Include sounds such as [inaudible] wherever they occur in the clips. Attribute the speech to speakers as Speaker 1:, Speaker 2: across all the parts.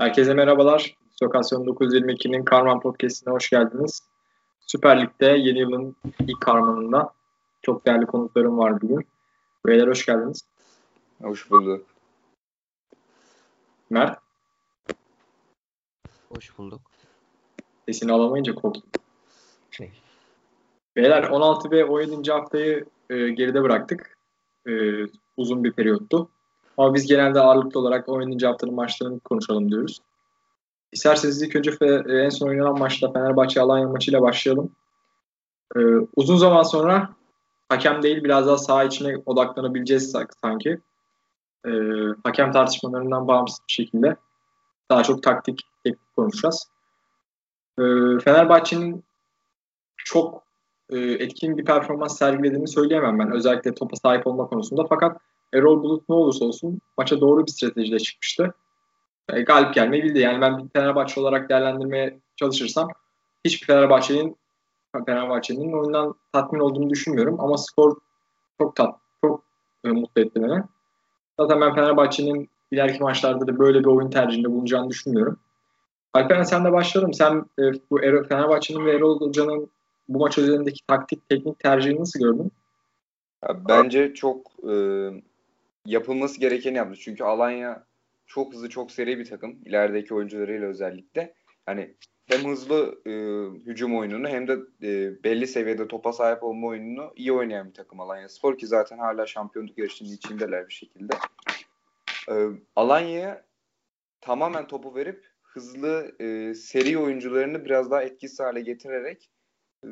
Speaker 1: Herkese merhabalar. Lokasyon 922'nin Karman Podcast'ine hoş geldiniz. Süper Lig'de yeni yılın ilk karmanında çok değerli konuklarım var bugün. Beyler hoş geldiniz.
Speaker 2: Hoş bulduk.
Speaker 1: Mert.
Speaker 3: Hoş bulduk.
Speaker 1: Sesini alamayınca korktum. Şey. Beyler 16 ve 17. haftayı e, geride bıraktık. E, uzun bir periyottu. Ama biz genelde ağırlıklı olarak 17. haftanın maçlarını konuşalım diyoruz. İsterseniz ilk önce e, en son oynanan maçta Fenerbahçe Alanya maçıyla başlayalım. Ee, uzun zaman sonra hakem değil biraz daha saha içine odaklanabileceğiz sanki. Ee, hakem tartışmalarından bağımsız bir şekilde daha çok taktik, teknik konuşacağız. Ee, Fenerbahçe'nin çok e, etkin bir performans sergilediğini söyleyemem ben. Özellikle topa sahip olma konusunda. Fakat Erol Bulut ne olursa olsun maça doğru bir stratejiyle çıkmıştı. E, galip gelmeyi bildi. Yani ben bir Fenerbahçe olarak değerlendirmeye çalışırsam hiçbir Fenerbahçe'nin Fenerbahçe'nin oyundan tatmin olduğunu düşünmüyorum. Ama skor çok tat, çok e, mutlu etti beni. Zaten ben Fenerbahçe'nin ileriki maçlarda da böyle bir oyun tercihinde bulunacağını düşünmüyorum. Alperen sen de başlayalım. Sen e, bu Fenerbahçe'nin ve Erol Hoca'nın bu maç üzerindeki taktik, teknik tercihini nasıl gördün?
Speaker 2: bence çok e, yapılması gerekeni yaptı. Çünkü Alanya çok hızlı, çok seri bir takım. İlerideki oyuncularıyla özellikle. Hani hem hızlı e, hücum oyununu hem de e, belli seviyede topa sahip olma oyununu iyi oynayan bir takım Alanya Spor ki zaten hala şampiyonluk yarışının içindeler bir şekilde. E, Alanya'ya tamamen topu verip hızlı e, seri oyuncularını biraz daha etkisiz hale getirerek e,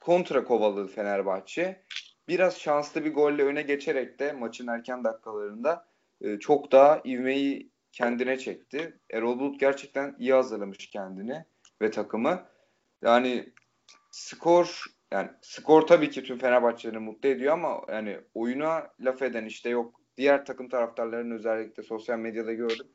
Speaker 2: kontra kovaladı Fenerbahçe. Biraz şanslı bir golle öne geçerek de maçın erken dakikalarında e, çok daha ivmeyi kendine çekti. Erol Bulut gerçekten iyi hazırlamış kendini ve takımı. Yani skor yani skor tabii ki tüm Fenerbahçe'leri mutlu ediyor ama yani oyuna laf eden işte yok diğer takım taraftarlarının özellikle sosyal medyada gördüm.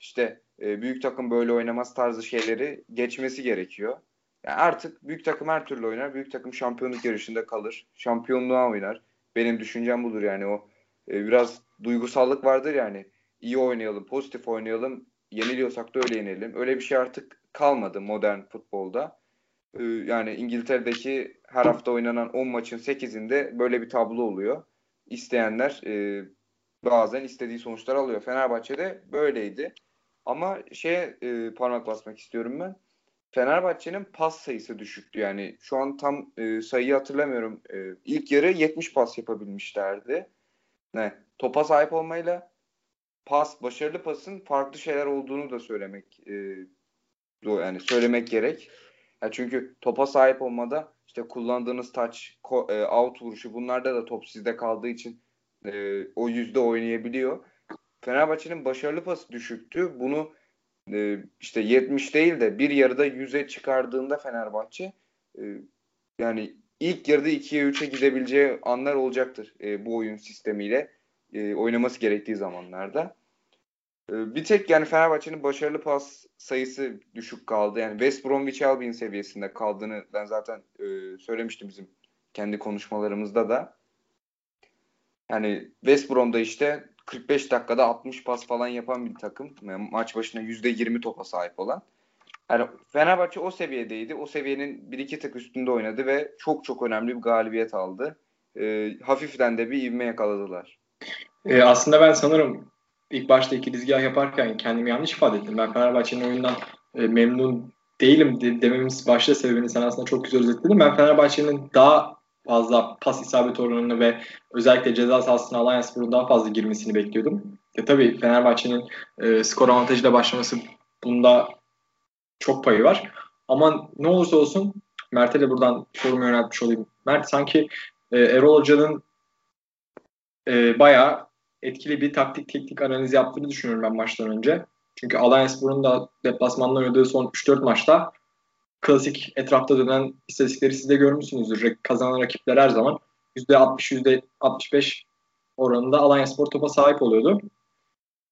Speaker 2: İşte e, büyük takım böyle oynamaz tarzı şeyleri geçmesi gerekiyor. Yani artık büyük takım her türlü oynar. Büyük takım şampiyonluk yarışında kalır. Şampiyonluğa oynar. Benim düşüncem budur yani o e, biraz duygusallık vardır yani. İyi oynayalım, pozitif oynayalım. Yeniliyorsak da öyle yenelim. Öyle bir şey artık kalmadı modern futbolda. E, yani İngiltere'deki her hafta oynanan 10 maçın 8'inde böyle bir tablo oluyor. İsteyenler e, bazen istediği sonuçlar alıyor. Fenerbahçe'de böyleydi. Ama şeye e, parmak basmak istiyorum ben. Fenerbahçe'nin pas sayısı düşüktü. Yani şu an tam e, sayıyı hatırlamıyorum. E, ilk yarı 70 pas yapabilmişlerdi. Ne? Topa sahip olmayla pas, başarılı pasın farklı şeyler olduğunu da söylemek e, yani söylemek gerek. Yani çünkü topa sahip olmada işte kullandığınız touch, e, out vuruşu bunlarda da top sizde kaldığı için e, o yüzde oynayabiliyor. Fenerbahçe'nin başarılı pası düşüktü. Bunu e, işte 70 değil de bir yarıda 100'e çıkardığında Fenerbahçe e, yani ilk yarıda 2'ye 3'e gidebileceği anlar olacaktır e, bu oyun sistemiyle e, oynaması gerektiği zamanlarda. Bir tek yani Fenerbahçe'nin başarılı pas sayısı düşük kaldı. Yani West Bromwich Albion seviyesinde kaldığını ben zaten e, söylemiştim bizim kendi konuşmalarımızda da. Yani West Brom'da işte 45 dakikada 60 pas falan yapan bir takım. Yani maç başına %20 topa sahip olan. Yani Fenerbahçe o seviyedeydi. O seviyenin bir iki tık üstünde oynadı ve çok çok önemli bir galibiyet aldı. E, hafiften de bir ivme yakaladılar.
Speaker 1: E, aslında ben sanırım ilk başta iki dizgah yaparken kendimi yanlış ifade ettim. Ben Fenerbahçe'nin oyundan e, memnun değilim de, dememiz başta sebebini sen aslında çok güzel özetledin. Ben Fenerbahçe'nin daha fazla pas isabet oranını ve özellikle ceza sahasına Alliance Spor'un daha fazla girmesini bekliyordum. E tabii Fenerbahçe'nin e, skor avantajıyla başlaması bunda çok payı var. Ama ne olursa olsun Mert'e de buradan sorumu yöneltmiş olayım. Mert sanki e, Erol Hoca'nın e, bayağı etkili bir taktik teknik analiz yaptığını düşünüyorum ben maçtan önce. Çünkü Alliance Spor'un da deplasmanda oynadığı son 3-4 maçta klasik etrafta dönen istatistikleri siz de görmüşsünüzdür. Kazanan rakipler her zaman %60, %65 oranında Alanya Spor topa sahip oluyordu.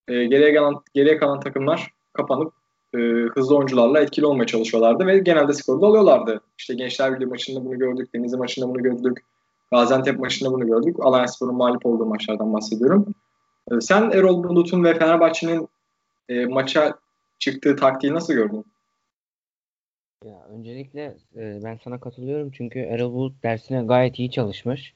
Speaker 1: E, geriye, kalan, geriye kalan takımlar kapanıp e, hızlı oyuncularla etkili olmaya çalışıyorlardı ve genelde skoru da alıyorlardı. İşte Gençler Birliği maçında bunu gördük, Denizli maçında bunu gördük, Gaziantep maçında bunu gördük. Alanya Spor'un mağlup olduğu maçlardan bahsediyorum. E, sen Erol Bulut'un ve Fenerbahçe'nin e, maça çıktığı taktiği nasıl gördün?
Speaker 3: Ya öncelikle e, ben sana katılıyorum çünkü Erol Bulut dersine gayet iyi çalışmış.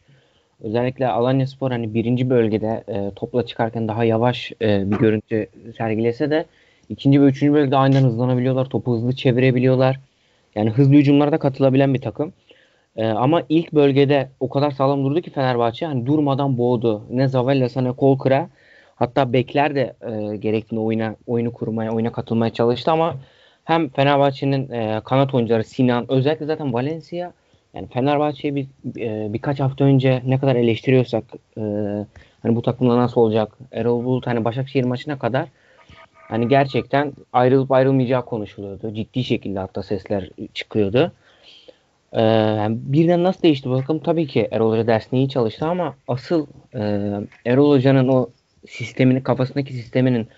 Speaker 3: Özellikle Alanya Spor hani birinci bölgede e, topla çıkarken daha yavaş e, bir görüntü sergilese de ikinci ve üçüncü bölgede aynen hızlanabiliyorlar. Topu hızlı çevirebiliyorlar. Yani hızlı hücumlara katılabilen bir takım. E, ama ilk bölgede o kadar sağlam durdu ki Fenerbahçe hani durmadan boğdu. Ne Zavella'sa ne Kolkır'a. Hatta bekler de e, gerektiğinde oyuna oyunu kurmaya, oyuna katılmaya çalıştı ama hem Fenerbahçe'nin e, kanat oyuncuları Sinan, özellikle zaten Valencia yani Fenerbahçe'yi bir, e, birkaç hafta önce ne kadar eleştiriyorsak e, hani bu takımda nasıl olacak? Erol Bulut hani Başakşehir maçına kadar hani gerçekten ayrılıp ayrılmayacağı konuşuluyordu. Ciddi şekilde hatta sesler çıkıyordu. Ee, yani birden nasıl değişti bakalım? Tabii ki Erol Hoca dersine iyi çalıştı ama asıl e, Erol Hoca'nın o sistemini kafasındaki sisteminin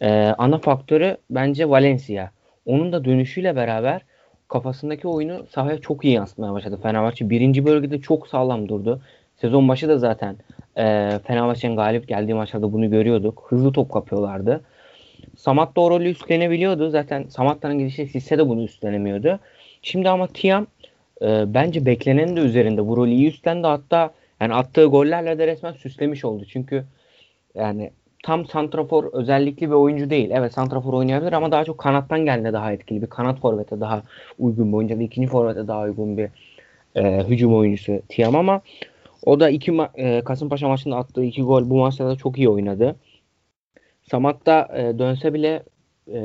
Speaker 3: e, ana faktörü bence Valencia. Onun da dönüşüyle beraber kafasındaki oyunu sahaya çok iyi yansıtmaya başladı Fenerbahçe. Birinci bölgede çok sağlam durdu. Sezon başı da zaten e, Fenerbahçe'nin galip geldiği maçlarda bunu görüyorduk. Hızlı top kapıyorlardı. Samat da rolü üstlenebiliyordu. Zaten Samatta'nın gidişi Sisse de bunu üstlenemiyordu. Şimdi ama Tiam e, bence beklenenin de üzerinde bu rolü iyi üstlendi. Hatta yani attığı gollerle de resmen süslemiş oldu. Çünkü yani tam santrafor özellikli bir oyuncu değil. Evet santrafor oynayabilir ama daha çok kanattan geldi daha etkili. Bir kanat forvete daha uygun bir oyuncu. Bir ikinci forvete daha uygun bir e, hücum oyuncusu Tiam ama o da iki ma- e, Kasımpaşa maçında attığı iki gol bu maçta da çok iyi oynadı. Samat da e, dönse bile e,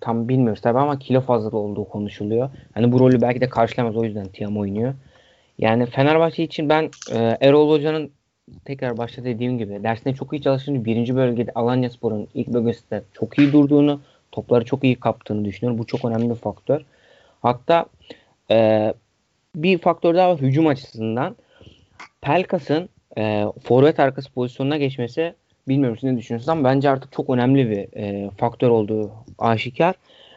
Speaker 3: tam bilmiyoruz tabi ama kilo fazla olduğu konuşuluyor. Hani bu rolü belki de karşılamaz o yüzden Tiam oynuyor. Yani Fenerbahçe için ben e, Erol Hoca'nın tekrar başta dediğim gibi dersine çok iyi çalıştığını birinci bölgede Alanya Spor'un ilk bölgesinde çok iyi durduğunu topları çok iyi kaptığını düşünüyorum. Bu çok önemli bir faktör. Hatta e, bir faktör daha var hücum açısından. Pelkas'ın e, forvet arkası pozisyonuna geçmesi bilmiyorum siz ne düşünüyorsunuz ama bence artık çok önemli bir e, faktör olduğu aşikar.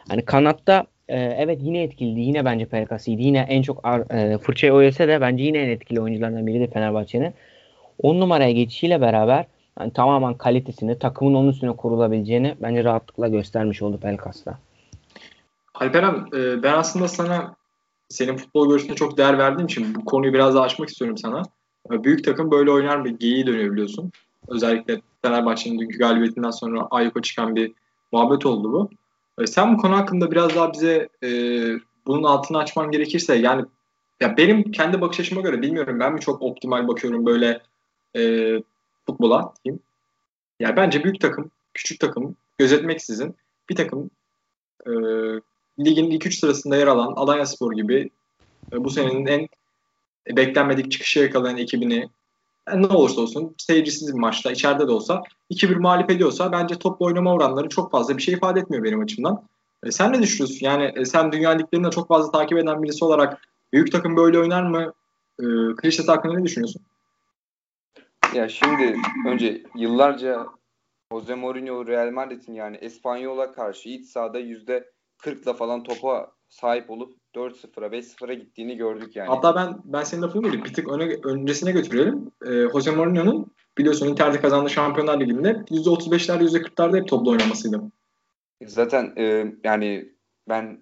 Speaker 3: Hani kanatta e, evet yine etkiliydi. Yine bence Pelkas iyiydi. Yine en çok ar, e, fırçayı o de bence yine en etkili oyuncularından biri de Fenerbahçe'nin. 10 numaraya geçişiyle beraber yani tamamen kalitesini takımın onun üstüne kurulabileceğini bence rahatlıkla göstermiş oldu Pelkas'ta.
Speaker 1: Alperen ben aslında sana senin futbol görüşüne çok değer verdiğim için bu konuyu biraz daha açmak istiyorum sana. E, büyük takım böyle oynar bir geyiği dönüyor biliyorsun. Özellikle Fenerbahçe'nin dünkü galibiyetinden sonra ayyuka çıkan bir muhabbet oldu bu. E, sen bu konu hakkında biraz daha bize e, bunun altını açman gerekirse yani ya benim kendi bakış açıma göre bilmiyorum ben mi çok optimal bakıyorum böyle e, futbola diyeyim. Yani bence büyük takım, küçük takım gözetmeksizin bir takım e, ligin ilk üç sırasında yer alan Alanya Spor gibi e, bu senenin en beklenmedik çıkışı yakalayan ekibini yani ne olursa olsun seyircisiz bir maçta içeride de olsa 2-1 mağlup ediyorsa bence top oynama oranları çok fazla bir şey ifade etmiyor benim açımdan. E, sen ne düşünüyorsun? Yani e, sen dünya liglerini de çok fazla takip eden birisi olarak büyük takım böyle oynar mı? E, klişesi hakkında ne düşünüyorsun?
Speaker 2: Ya şimdi önce yıllarca Jose Mourinho Real Madrid'in yani Espanyol'a karşı iç sahada yüzde 40'la falan topa sahip olup 4-0'a 5-0'a gittiğini gördük yani.
Speaker 1: Hatta ben ben senin lafını böleyim. Bir tık öne, öncesine götürelim. Ee, Jose Mourinho'nun biliyorsun Inter'de kazandığı Şampiyonlar Ligi'nde %35'ler %40'larda hep toplu oynamasıydı.
Speaker 2: Zaten e, yani ben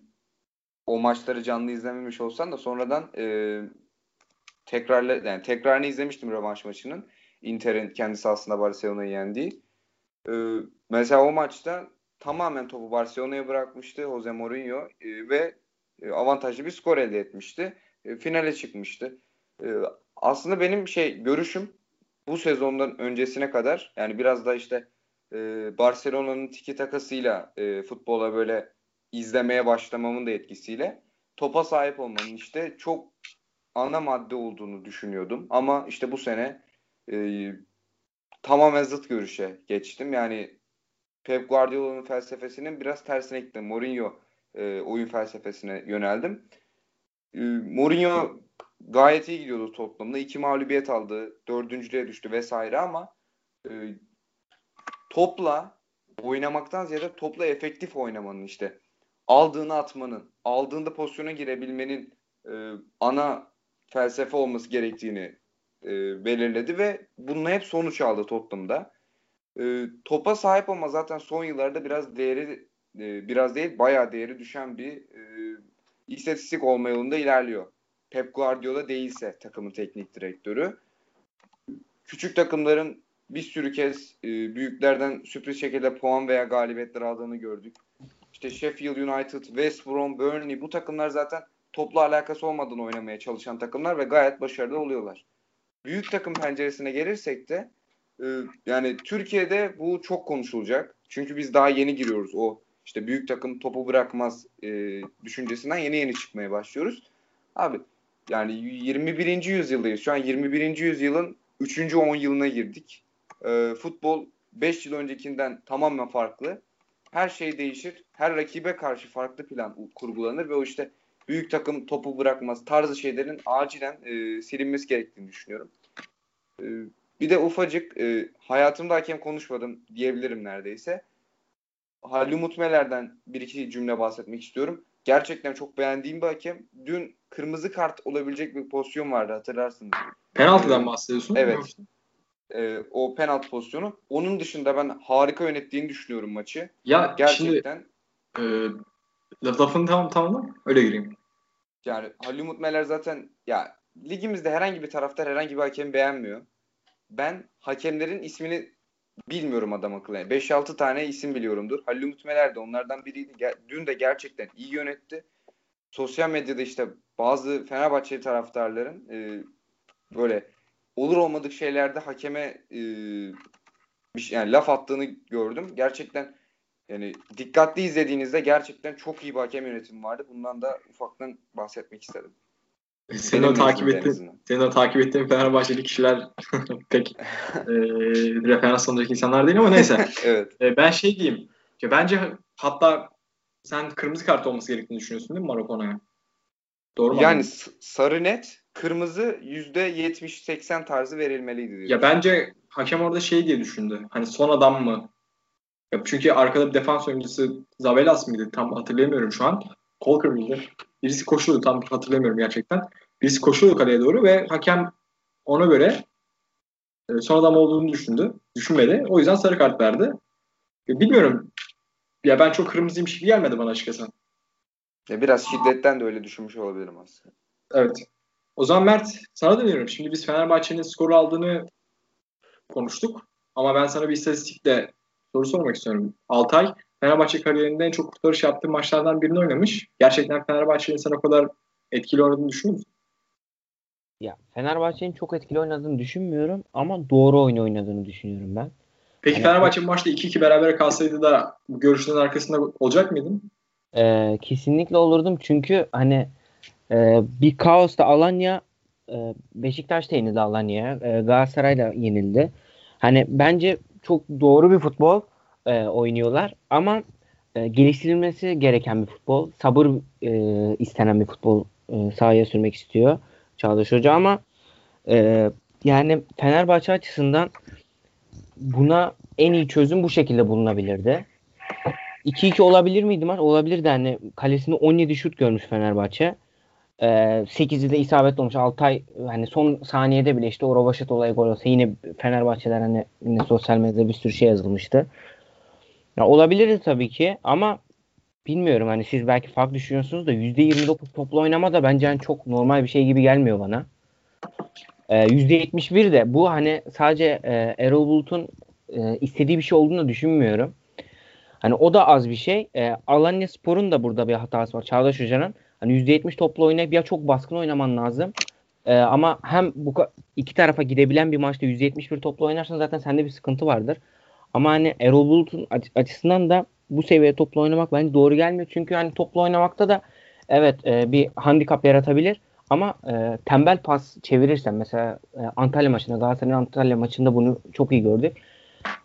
Speaker 2: o maçları canlı izlememiş olsam da sonradan e, tekrarla yani tekrarını izlemiştim rövanş maçının. Inter'in kendisi aslında Barcelona'yı yendiği. E, mesela o maçta tamamen topu Barcelona'ya bırakmıştı Jose Mourinho e, ve e, avantajlı bir skor elde etmişti. E, finale çıkmıştı. E, aslında benim şey görüşüm bu sezondan öncesine kadar yani biraz da işte e, Barcelona'nın tiki takasıyla e, futbola böyle izlemeye başlamamın da etkisiyle topa sahip olmanın işte çok ana madde olduğunu düşünüyordum. Ama işte bu sene e, tamamen zıt görüşe geçtim. Yani Pep Guardiola'nın felsefesinin biraz tersine gittim. Mourinho e, oyun felsefesine yöneldim. E, Mourinho gayet iyi gidiyordu Tottenham'da. İki mağlubiyet aldı. Dördüncülüğe düştü vesaire ama e, topla oynamaktan ziyade topla efektif oynamanın işte aldığını atmanın, aldığında pozisyona girebilmenin e, ana felsefe olması gerektiğini e, belirledi ve bununla hep sonuç aldı Tottenham'da. e, topa sahip ama zaten son yıllarda biraz değeri e, biraz değil bayağı değeri düşen bir e, istatistik olma yolunda ilerliyor. Pep Guardiola değilse takımın teknik direktörü. Küçük takımların bir sürü kez e, büyüklerden sürpriz şekilde puan veya galibiyetler aldığını gördük. İşte Sheffield United, West Brom, Burnley bu takımlar zaten topla alakası olmadan oynamaya çalışan takımlar ve gayet başarılı oluyorlar. Büyük takım penceresine gelirsek de e, yani Türkiye'de bu çok konuşulacak. Çünkü biz daha yeni giriyoruz o işte büyük takım topu bırakmaz e, düşüncesinden yeni yeni çıkmaya başlıyoruz. Abi yani 21. yüzyıldayız. Şu an 21. yüzyılın 3. 10 yılına girdik. E, futbol 5 yıl öncekinden tamamen farklı. Her şey değişir. Her rakibe karşı farklı plan kurgulanır ve o işte büyük takım topu bırakmaz tarzı şeylerin acilen e, silinmesi gerektiğini düşünüyorum. E, bir de ufacık e, hayatımda hakem konuşmadım diyebilirim neredeyse. Halil Mutmeler'den bir iki cümle bahsetmek istiyorum. Gerçekten çok beğendiğim bir hakem. Dün kırmızı kart olabilecek bir pozisyon vardı hatırlarsınız.
Speaker 1: Penaltıdan bahsediyorsun.
Speaker 2: Evet. E, o penaltı pozisyonu. Onun dışında ben harika yönettiğini düşünüyorum maçı.
Speaker 1: Ya gerçekten şimdi, e, lafını tamam tamam öyle gireyim.
Speaker 2: Yani Halil Mutmeler zaten ya ligimizde herhangi bir taraftar herhangi bir hakem beğenmiyor. Ben hakemlerin ismini bilmiyorum adam akıllı. Yani 5-6 tane isim biliyorumdur. Halil Mutmeler de onlardan biriydi. Dün de gerçekten iyi yönetti. Sosyal medyada işte bazı Fenerbahçeli taraftarların e, böyle olur olmadık şeylerde hakeme e, bir şey, yani laf attığını gördüm. Gerçekten yani dikkatli izlediğinizde gerçekten çok iyi bir hakem yönetimi vardı. Bundan da ufaktan bahsetmek istedim.
Speaker 1: Senin o takip ettiğin, senin o takip ettiğin Fenerbahçeli kişiler [laughs] pek [laughs] e, referans alacak insanlar değil ama neyse. [laughs]
Speaker 2: evet.
Speaker 1: E, ben şey diyeyim. Ya bence hatta sen kırmızı kart olması gerektiğini düşünüyorsun değil mi Marakona'ya?
Speaker 2: Doğru mu? Yani sarı net, kırmızı %70-80 tarzı verilmeliydi. Diye.
Speaker 1: Ya bence hakem orada şey diye düşündü. Hani son adam mı? Ya çünkü arkada bir defans oyuncusu Zavelas mıydı? Tam hatırlayamıyorum şu an. Kol kırmızı. Birisi koşuyordu tam hatırlamıyorum gerçekten. Birisi koşuyordu kaleye doğru ve hakem ona göre e, son adam olduğunu düşündü. Düşünmedi. O yüzden sarı kart verdi. E, bilmiyorum. Ya ben çok kırmızıymış gibi gelmedi bana açıkçası.
Speaker 2: Ya biraz şiddetten de öyle düşünmüş olabilirim aslında.
Speaker 1: Evet. O zaman Mert sana dönüyorum. Şimdi biz Fenerbahçe'nin skoru aldığını konuştuk. Ama ben sana bir istatistikle soru sormak istiyorum. Altay Fenerbahçe kariyerinde en çok kurtarış yaptığı maçlardan birini oynamış. Gerçekten Fenerbahçe'nin sana o kadar etkili oynadığını düşünüyor musun?
Speaker 3: Ya Fenerbahçe'nin çok etkili oynadığını düşünmüyorum ama doğru oyun oynadığını düşünüyorum ben.
Speaker 1: Peki yani, Fenerbahçe maçta 2-2 beraber kalsaydı da bu görüşlerin arkasında olacak mıydın?
Speaker 3: E, kesinlikle olurdum çünkü hani e, bir kaosta Alanya e, Beşiktaş da yenildi Alanya'ya. E, Galatasaray da yenildi. Hani bence çok doğru bir futbol e, oynuyorlar ama e, geliştirilmesi gereken bir futbol. Sabır e, istenen bir futbol e, sahaya sürmek istiyor Çağdaş Hoca ama e, yani Fenerbahçe açısından buna en iyi çözüm bu şekilde bulunabilirdi. 2-2 olabilir miydi maç? Olabilirdi. Yani kalesinde 17 şut görmüş Fenerbahçe. Ee, 8'i de isabetli olmuş. Altay hani son saniyede bile işte o Rovaşat olayı gol olsa yine Fenerbahçeler hani yine sosyal medyada bir sürü şey yazılmıştı. Ya olabilirdi tabii ki ama bilmiyorum hani siz belki farklı düşünüyorsunuz da %29 toplu oynama da bence yani çok normal bir şey gibi gelmiyor bana. Ee, %71 de bu hani sadece e, Erol Bulut'un e, istediği bir şey olduğunu düşünmüyorum. Hani o da az bir şey. E, Alanya Spor'un da burada bir hatası var. Çağdaş Hoca'nın. Hani %70 toplu oynayıp ya çok baskın oynaman lazım. E, ama hem bu iki tarafa gidebilen bir maçta %71 toplu oynarsan zaten sende bir sıkıntı vardır. Ama hani Erol Bulut'un açısından da bu seviyede toplu oynamak bence doğru gelmiyor. Çünkü hani toplu oynamakta da evet e, bir handikap yaratabilir. Ama e, tembel pas çevirirsen mesela e, Antalya maçında Galatasaray'ın Antalya maçında bunu çok iyi gördük.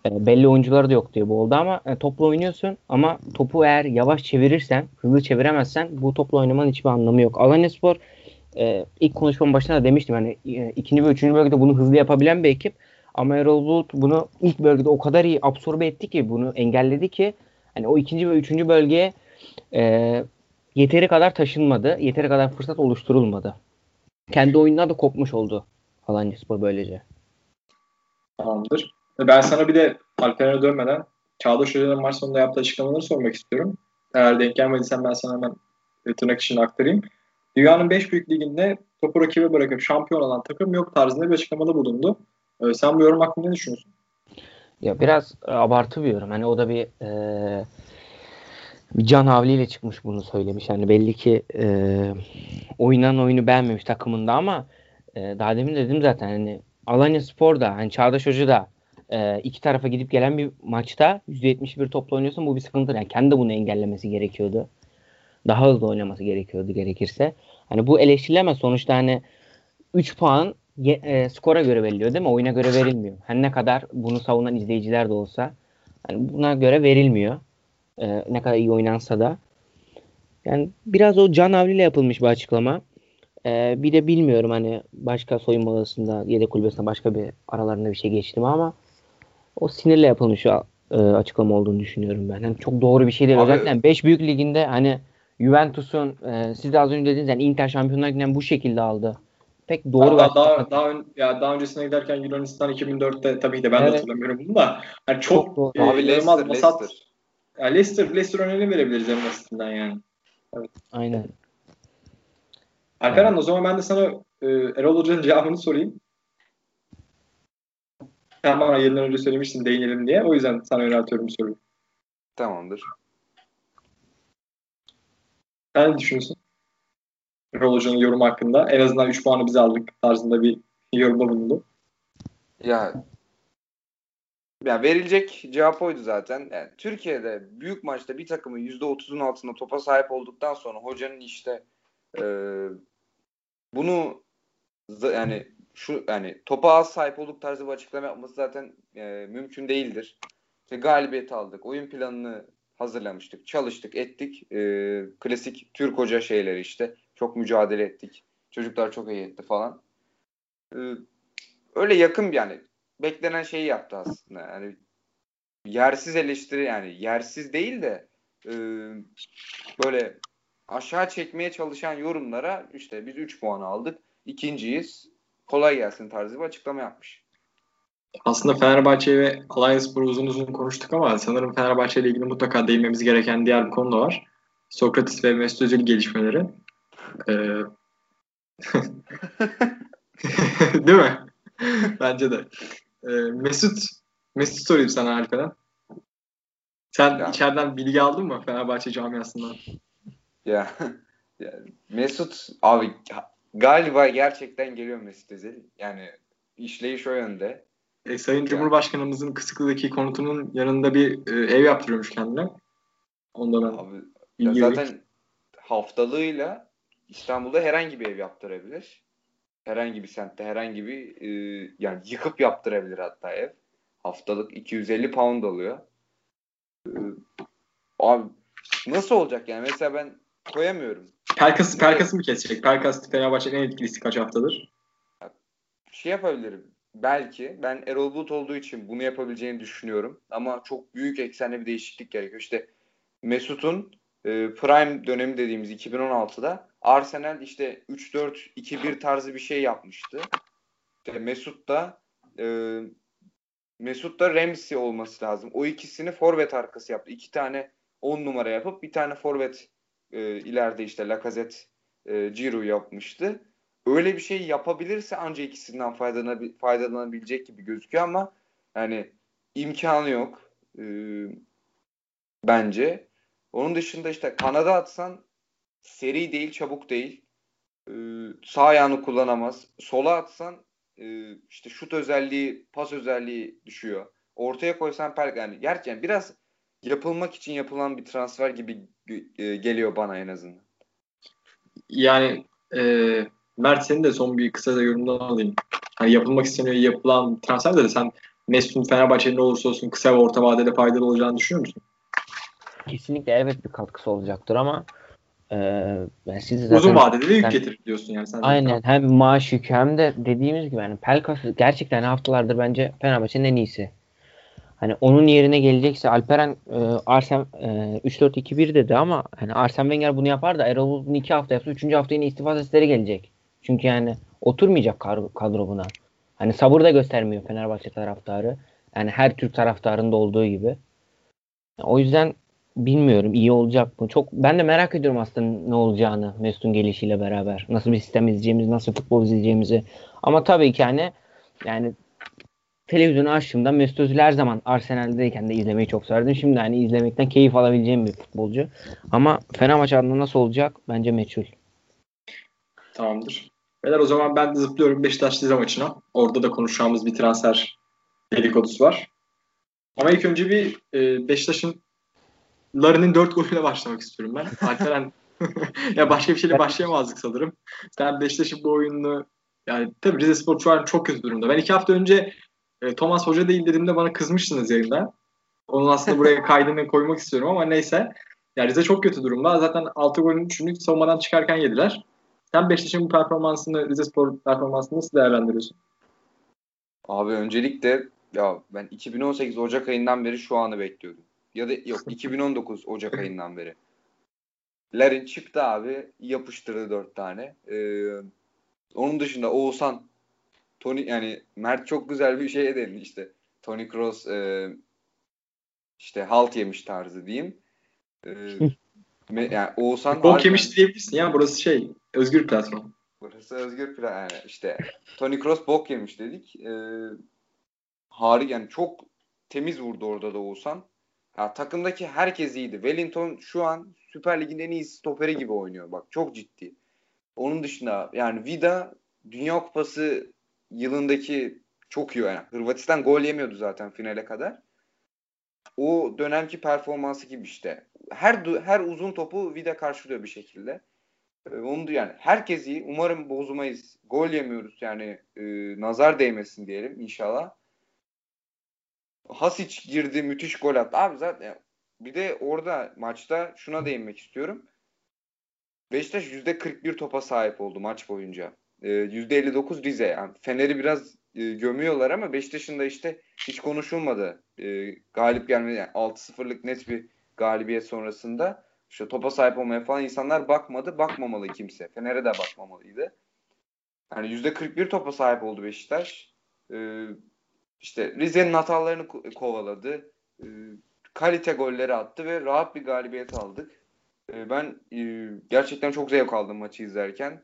Speaker 3: E, belli oyuncuları da yok diye bu oldu ama e, toplu oynuyorsun ama topu eğer yavaş çevirirsen, hızlı çeviremezsen bu toplu oynamanın hiçbir anlamı yok. Alanya Spor e, ilk konuşmamın başında da demiştim hani e, ikinci ve üçüncü bölgede bunu hızlı yapabilen bir ekip. Ama Erol Bulut bunu ilk bölgede o kadar iyi absorbe etti ki bunu engelledi ki hani o ikinci ve üçüncü bölgeye e, yeteri kadar taşınmadı. Yeteri kadar fırsat oluşturulmadı. Kendi oyununa da kopmuş oldu Alanya Spor böylece.
Speaker 1: Tamamdır. Ben sana bir de Alperen'e dönmeden Çağdaş Hoca'nın maç sonunda yaptığı açıklamaları sormak istiyorum. Eğer denk gelmediysen ben sana hemen tırnak içinde aktarayım. Dünyanın 5 büyük liginde topu rakibe bırakıp şampiyon olan takım yok tarzında bir açıklamada bulundu. Ee, sen bu yorum hakkında ne düşünüyorsun?
Speaker 3: Ya biraz abartı bir yorum. Hani o da bir e, can havliyle çıkmış bunu söylemiş. Yani belli ki e, oynanan oyunu beğenmemiş takımında ama e, daha demin dedim zaten hani Alanya Spor da hani Çağdaş Hoca da e, iki tarafa gidip gelen bir maçta %71 topla oynuyorsun bu bir sıkıntı. Yani kendi de bunu engellemesi gerekiyordu. Daha hızlı oynaması gerekiyordu gerekirse. Hani bu eleştirilemez sonuçta hani 3 puan e, skora göre veriliyor değil mi? Oyuna göre verilmiyor. Hani ne kadar bunu savunan izleyiciler de olsa hani buna göre verilmiyor. E, ne kadar iyi oynansa da. Yani biraz o can avliyle yapılmış bir açıklama. E, bir de bilmiyorum hani başka soyunma odasında yedek kulübesinde başka bir aralarında bir şey geçti mi ama o sinirle yapılmış e, açıklama olduğunu düşünüyorum ben. Yani çok doğru bir şey değil. Abi, Özellikle 5 büyük liginde hani Juventus'un e, siz de az önce dediniz yani Inter Şampiyonlar Ligi'nden bu şekilde aldı. Pek doğru
Speaker 1: daha, daha, daha, ön, ya daha öncesine giderken Yunanistan 2004'te tabii de ben evet. de hatırlamıyorum bunu da. Yani çok, çok doğru.
Speaker 2: E, Abi Leicester, Leicester.
Speaker 1: Yani Leicester, Leicester örneğini verebiliriz en basitinden yani.
Speaker 3: Evet. Aynen.
Speaker 1: Alperen o zaman ben de sana e, Erol Hoca'nın cevabını sorayım. Sen bana yıllar önce söylemiştin değinelim diye. O yüzden sana yöneltiyorum soruyu.
Speaker 2: Tamamdır.
Speaker 1: Sen ne düşünüyorsun? Erol Hoca'nın yorumu hakkında. En azından 3 puanı biz aldık tarzında bir yorumda bulundu.
Speaker 2: Ya ya verilecek cevap oydu zaten. Yani Türkiye'de büyük maçta bir takımın %30'un altında topa sahip olduktan sonra hocanın işte e, bunu yani şu yani topa az sahip olduk tarzı bir açıklama yapması zaten e, mümkün değildir. İşte galibiyet aldık. Oyun planını hazırlamıştık. Çalıştık, ettik. E, klasik Türk hoca şeyleri işte. Çok mücadele ettik. Çocuklar çok iyi etti falan. E, öyle yakın yani beklenen şeyi yaptı aslında. Yani yersiz eleştiri yani yersiz değil de e, böyle aşağı çekmeye çalışan yorumlara işte biz 3 puan aldık. ikinciyiz. Kolay gelsin tarzı bir açıklama yapmış.
Speaker 1: Aslında Fenerbahçe ve Alanyaspor'u uzun uzun konuştuk ama sanırım Fenerbahçe ile ilgili mutlaka değinmemiz gereken diğer bir konu da var. Sokrates ve Mesut Özil gelişmeleri. Ee... [laughs] Değil mi? Bence de. Ee, Mesut, Mesut sorayım sana Alperen. Sen ya. içeriden bilgi aldın mı Fenerbahçe camiasından?
Speaker 2: Ya, [laughs] ya Mesut abi galiba gerçekten geliyor Mesut Özil. Yani işleyiş o yönde.
Speaker 1: E, Sayın yani. Cumhurbaşkanımızın Kısıklı'daki konutunun yanında bir e, ev yaptırıyormuş kendine. Ondan abi,
Speaker 2: ya zaten haftalığıyla İstanbul'da herhangi bir ev yaptırabilir herhangi bir semtte herhangi bir e, yani yıkıp yaptırabilir hatta ev. Haftalık 250 pound alıyor. E, abi nasıl olacak yani? Mesela ben koyamıyorum.
Speaker 1: Pelkas, Pelkas'ı mı kesecek? Pelkas Fenerbahçe'nin en etkilisi kaç haftadır?
Speaker 2: Şey yapabilirim. Belki. Ben Erol Bulut olduğu için bunu yapabileceğini düşünüyorum. Ama çok büyük eksenli bir değişiklik gerekiyor. İşte Mesut'un e, prime dönemi dediğimiz 2016'da Arsenal işte 3-4-2-1 tarzı bir şey yapmıştı. İşte Mesut da e, Mesut da Ramsey olması lazım. O ikisini forvet arkası yaptı. İki tane 10 numara yapıp bir tane forvet e, ileride işte Lacazette e, Giroud yapmıştı. Öyle bir şey yapabilirse ancak ikisinden faydalanabil faydalanabilecek gibi gözüküyor ama yani imkanı yok. E, bence. Onun dışında işte Kanada atsan seri değil, çabuk değil. Ee, sağ ayağını kullanamaz. Sola atsan e, işte şut özelliği, pas özelliği düşüyor. Ortaya koysan per yani gerçekten biraz yapılmak için yapılan bir transfer gibi e, geliyor bana en azından.
Speaker 1: Yani e, Mert senin de son bir kısa da yorumdan alayım. Hani yapılmak isteniyor yapılan transfer de sen Mesut'un Fenerbahçe'nin olursa olsun kısa ve orta vadede faydalı olacağını düşünüyor musun?
Speaker 3: Kesinlikle evet bir katkısı olacaktır ama ee, ben siz
Speaker 1: zaten, Uzun vadede de yük getirir diyorsun yani. Sen
Speaker 3: aynen zaten. hem maaş yükü hem de dediğimiz gibi yani Pelkas gerçekten haftalardır bence Fenerbahçe'nin en iyisi. Hani onun yerine gelecekse Alperen e, Arsene e, 3-4-2-1 dedi ama hani Arsene Wenger bunu yapar da Erol Bulut'un 2 hafta yapsa 3. hafta yine istifa sesleri gelecek. Çünkü yani oturmayacak kadro buna. Hani sabır da göstermiyor Fenerbahçe taraftarı. Yani her Türk taraftarında olduğu gibi. O yüzden bilmiyorum iyi olacak mı? Çok ben de merak ediyorum aslında ne olacağını Mesut'un gelişiyle beraber. Nasıl bir sistem izleyeceğimizi, nasıl futbol izleyeceğimizi. Ama tabii ki hani yani televizyonu açtığımda Mesut Özil her zaman Arsenal'deyken de izlemeyi çok severdim. Şimdi hani izlemekten keyif alabileceğim bir futbolcu. Ama Fenerbahçe adına nasıl olacak? Bence meçhul.
Speaker 1: Tamamdır. Beyler o zaman ben de zıplıyorum Beşiktaş Rize maçına. Orada da konuşacağımız bir transfer dedikodusu var. Ama ilk önce bir e, Beşiktaş'ın Larin'in dört golüyle başlamak istiyorum ben. [laughs] Alperen [laughs] ya başka bir şeyle başlayamazdık sanırım. Sen Beşiktaş'ın bu oyununu yani tabii Rize Spor şu an çok kötü durumda. Ben iki hafta önce e, Thomas Hoca değil dediğimde bana kızmıştınız yayında. Onun aslında buraya [laughs] kaydını koymak istiyorum ama neyse. Yani Rize çok kötü durumda. Zaten 6 golün 3'ünü savunmadan çıkarken yediler. Sen Beşiktaş'ın bu performansını, Rize Spor performansını nasıl değerlendiriyorsun?
Speaker 2: Abi öncelikle ya ben 2018 Ocak ayından beri şu anı bekliyordum. Ya da yok [laughs] 2019 Ocak ayından beri. Larin çıktı abi yapıştırdı dört tane. Ee, onun dışında Oğuzhan Tony yani Mert çok güzel bir şey demiş işte. Tony Cross e, işte halt yemiş tarzı diyeyim. E, [laughs] yani Oğuzhan
Speaker 1: Bok yemiş diyebilirsin ya burası şey özgür platform.
Speaker 2: Burası özgür platform yani işte Tony Cross bok yemiş dedik. E, harika yani çok temiz vurdu orada da Oğuzhan. Ya, takımdaki herkes iyiydi. Wellington şu an Süper Lig'in en iyi stoperi gibi oynuyor. Bak çok ciddi. Onun dışında yani Vida Dünya Kupası yılındaki çok iyi yani. Hırvatistan gol yemiyordu zaten finale kadar. O dönemki performansı gibi işte. Her her uzun topu Vida karşılıyor bir şekilde. Ee, onu yani herkes iyi. Umarım bozmayız. Gol yemiyoruz yani e, nazar değmesin diyelim inşallah. Hasic girdi müthiş gol attı. Abi zaten bir de orada maçta şuna değinmek istiyorum. Beşiktaş %41 topa sahip oldu maç boyunca. E, %59 Rize. Yani Fener'i biraz e, gömüyorlar ama Beşiktaş'ın da işte hiç konuşulmadı. E, galip gelmedi. Yani 6-0'lık net bir galibiyet sonrasında işte topa sahip olmaya falan insanlar bakmadı. Bakmamalı kimse. Fener'e de bakmamalıydı. Yani %41 topa sahip oldu Beşiktaş. E, işte Rize'nin hatalarını kovaladı. E, kalite golleri attı ve rahat bir galibiyet aldık. E, ben e, gerçekten çok zevk aldım maçı izlerken.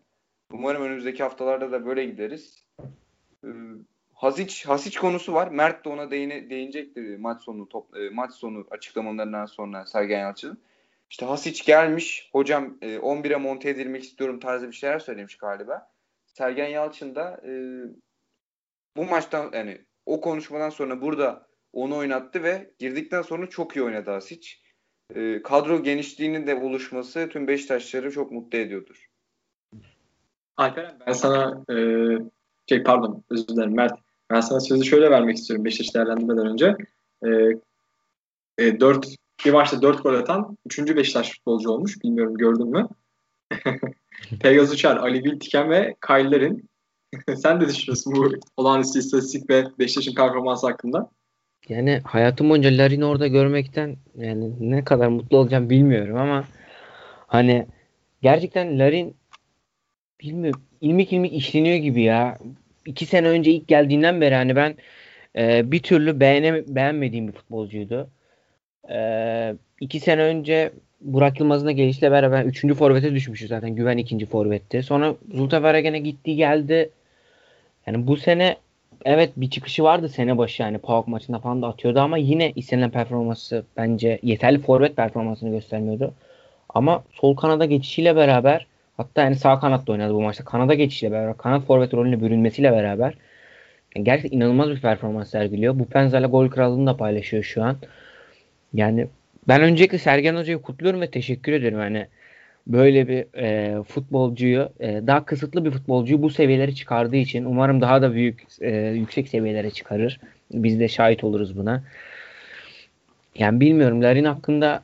Speaker 2: Umarım önümüzdeki haftalarda da böyle gideriz. Ee, Hasic, konusu var. Mert de ona değine, değinecekti maç sonu top, e, maç sonu açıklamalarından sonra Sergen Yalçın'ın. İşte Hasic gelmiş. Hocam e, 11'e monte edilmek istiyorum tarzı bir şeyler söylemiş galiba. Sergen Yalçın da e, bu maçtan yani o konuşmadan sonra burada onu oynattı ve girdikten sonra çok iyi oynadı Hasic. E, kadro genişliğinin de oluşması tüm Beşiktaşları çok mutlu ediyordur.
Speaker 1: Alperen ben sana e, şey pardon özür dilerim Mert. Ben sana sözü şöyle vermek istiyorum Beşiktaş değerlendirmeden önce. E, e, 4 bir maçta 4 gol atan 3. Beşiktaş futbolcu olmuş. Bilmiyorum gördün mü? [laughs] Peyaz Uçar, Ali Biltiken ve Kayler'in [laughs] Sen de düşünüyorsun bu olağanüstü istatistik ve Beşiktaş'ın performansı hakkında?
Speaker 3: Yani hayatım boyunca Larin'i orada görmekten yani ne kadar mutlu olacağım bilmiyorum ama hani gerçekten Larin bilmiyorum ilmik ilmik işleniyor gibi ya. İki sene önce ilk geldiğinden beri hani ben e, bir türlü beğene, beğenmediğim bir futbolcuydu. E, iki sene önce Burak Yılmaz'ın da gelişle beraber üçüncü forvete düşmüştü zaten. Güven ikinci forvetti. Sonra Zultefer'e gene gitti geldi. Yani bu sene evet bir çıkışı vardı sene başı yani PAOK maçında falan da atıyordu ama yine istenilen performansı bence yeterli forvet performansını göstermiyordu. Ama sol kanada geçişiyle beraber Hatta yani sağ kanatta oynadı bu maçta. Kanada geçişiyle beraber, kanat forvet rolüne bürünmesiyle beraber yani gerçekten inanılmaz bir performans sergiliyor. Bu Penza'yla gol krallığını da paylaşıyor şu an. Yani ben öncelikle Sergen Hoca'yı kutluyorum ve teşekkür ederim. Yani böyle bir e, futbolcuyu, e, daha kısıtlı bir futbolcuyu bu seviyelere çıkardığı için umarım daha da büyük, e, yüksek seviyelere çıkarır. Biz de şahit oluruz buna. Yani bilmiyorum Larin hakkında